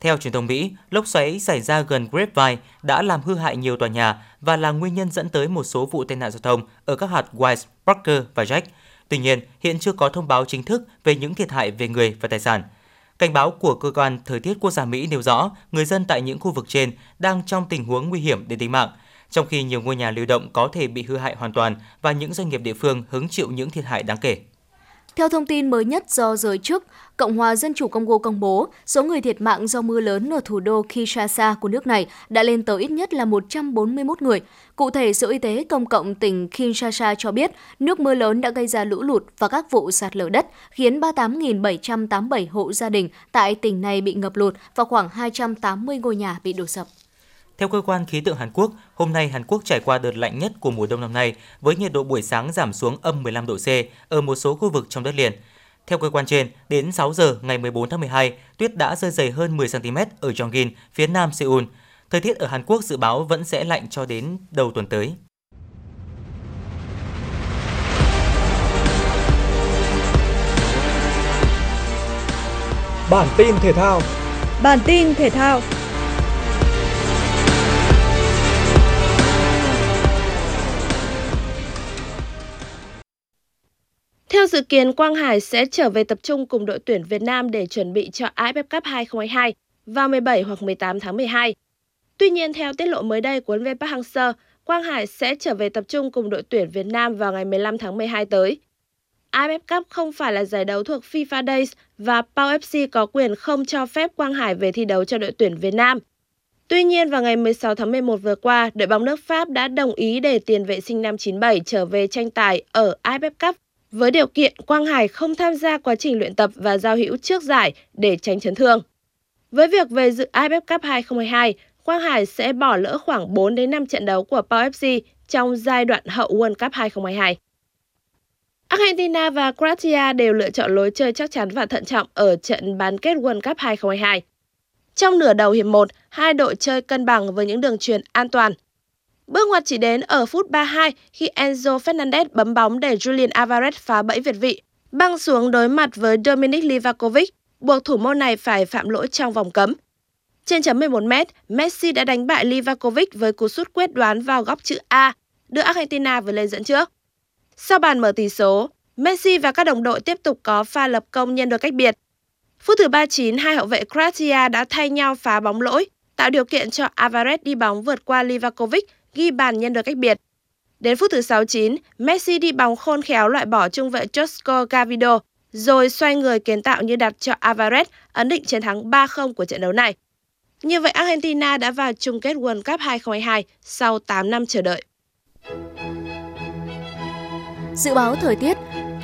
Theo truyền thông Mỹ, lốc xoáy xảy ra gần Grapevine đã làm hư hại nhiều tòa nhà và là nguyên nhân dẫn tới một số vụ tai nạn giao thông ở các hạt Wise, Parker và Jack. Tuy nhiên, hiện chưa có thông báo chính thức về những thiệt hại về người và tài sản. Cảnh báo của cơ quan thời tiết quốc gia Mỹ nêu rõ người dân tại những khu vực trên đang trong tình huống nguy hiểm đến tính mạng, trong khi nhiều ngôi nhà lưu động có thể bị hư hại hoàn toàn và những doanh nghiệp địa phương hứng chịu những thiệt hại đáng kể. Theo thông tin mới nhất do giới chức, Cộng hòa Dân chủ Congo công bố, số người thiệt mạng do mưa lớn ở thủ đô Kinshasa của nước này đã lên tới ít nhất là 141 người. Cụ thể, Sở Y tế Công cộng tỉnh Kinshasa cho biết nước mưa lớn đã gây ra lũ lụt và các vụ sạt lở đất, khiến 38.787 hộ gia đình tại tỉnh này bị ngập lụt và khoảng 280 ngôi nhà bị đổ sập. Theo cơ quan khí tượng Hàn Quốc, hôm nay Hàn Quốc trải qua đợt lạnh nhất của mùa đông năm nay với nhiệt độ buổi sáng giảm xuống âm 15 độ C ở một số khu vực trong đất liền. Theo cơ quan trên, đến 6 giờ ngày 14 tháng 12, tuyết đã rơi dày hơn 10 cm ở Jongin, phía nam Seoul. Thời tiết ở Hàn Quốc dự báo vẫn sẽ lạnh cho đến đầu tuần tới. Bản tin thể thao Bản tin thể thao Theo dự kiến, Quang Hải sẽ trở về tập trung cùng đội tuyển Việt Nam để chuẩn bị cho AFF Cup 2022 vào 17 hoặc 18 tháng 12. Tuy nhiên, theo tiết lộ mới đây của huấn luyện Park Hang-seo, Quang Hải sẽ trở về tập trung cùng đội tuyển Việt Nam vào ngày 15 tháng 12 tới. AFF Cup không phải là giải đấu thuộc FIFA Days và Pau FC có quyền không cho phép Quang Hải về thi đấu cho đội tuyển Việt Nam. Tuy nhiên, vào ngày 16 tháng 11 vừa qua, đội bóng nước Pháp đã đồng ý để tiền vệ sinh năm 97 trở về tranh tài ở AFF Cup với điều kiện Quang Hải không tham gia quá trình luyện tập và giao hữu trước giải để tránh chấn thương. Với việc về dự AFF Cup 2022, Quang Hải sẽ bỏ lỡ khoảng 4 đến 5 trận đấu của Pau FC trong giai đoạn hậu World Cup 2022. Argentina và Croatia đều lựa chọn lối chơi chắc chắn và thận trọng ở trận bán kết World Cup 2022. Trong nửa đầu hiệp 1, hai đội chơi cân bằng với những đường truyền an toàn. Bước ngoặt chỉ đến ở phút 32 khi Enzo Fernandez bấm bóng để Julian Alvarez phá bẫy việt vị, băng xuống đối mặt với Dominic Livakovic, buộc thủ môn này phải phạm lỗi trong vòng cấm. Trên chấm 11m, Messi đã đánh bại Livakovic với cú sút quyết đoán vào góc chữ A, đưa Argentina vượt lên dẫn trước. Sau bàn mở tỷ số, Messi và các đồng đội tiếp tục có pha lập công nhân đôi cách biệt. Phút thứ 39, hai hậu vệ Croatia đã thay nhau phá bóng lỗi, tạo điều kiện cho Alvarez đi bóng vượt qua Livakovic, ghi bàn nhân đôi cách biệt. Đến phút thứ 69, Messi đi bóng khôn khéo loại bỏ trung vệ Josko Gavido, rồi xoay người kiến tạo như đặt cho Alvarez ấn định chiến thắng 3-0 của trận đấu này. Như vậy Argentina đã vào chung kết World Cup 2022 sau 8 năm chờ đợi. Dự báo thời tiết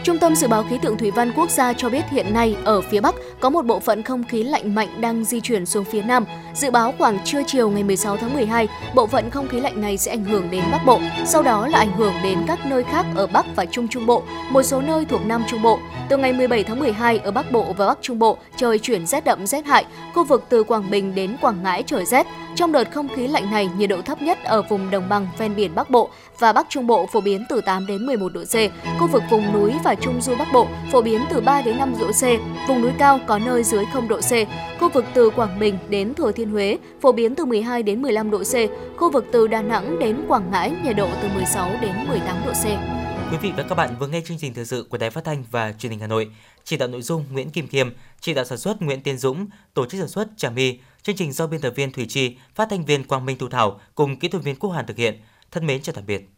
Trung tâm Dự báo Khí tượng Thủy văn Quốc gia cho biết hiện nay ở phía Bắc có một bộ phận không khí lạnh mạnh đang di chuyển xuống phía Nam. Dự báo khoảng trưa chiều ngày 16 tháng 12, bộ phận không khí lạnh này sẽ ảnh hưởng đến Bắc Bộ, sau đó là ảnh hưởng đến các nơi khác ở Bắc và Trung Trung Bộ, một số nơi thuộc Nam Trung Bộ. Từ ngày 17 tháng 12 ở Bắc Bộ và Bắc Trung Bộ trời chuyển rét đậm rét hại, khu vực từ Quảng Bình đến Quảng Ngãi trời rét. Trong đợt không khí lạnh này, nhiệt độ thấp nhất ở vùng đồng bằng ven biển Bắc Bộ và Bắc Trung Bộ phổ biến từ 8 đến 11 độ C. Khu vực vùng núi và Trung du Bắc Bộ phổ biến từ 3 đến 5 độ C, vùng núi cao có nơi dưới 0 độ C. Khu vực từ Quảng Bình đến Thừa Thiên Huế phổ biến từ 12 đến 15 độ C. Khu vực từ Đà Nẵng đến Quảng Ngãi nhiệt độ từ 16 đến 18 độ C. Quý vị và các bạn vừa nghe chương trình thời sự của Đài Phát thanh và Truyền hình Hà Nội. Chỉ đạo nội dung Nguyễn Kim Kiêm, chỉ đạo sản xuất Nguyễn Tiến Dũng, tổ chức sản xuất Trà My. Chương trình do biên tập viên Thủy Chi, phát thanh viên Quang Minh Thu Thảo cùng kỹ thuật viên Quốc Hàn thực hiện. Thân mến chào tạm biệt.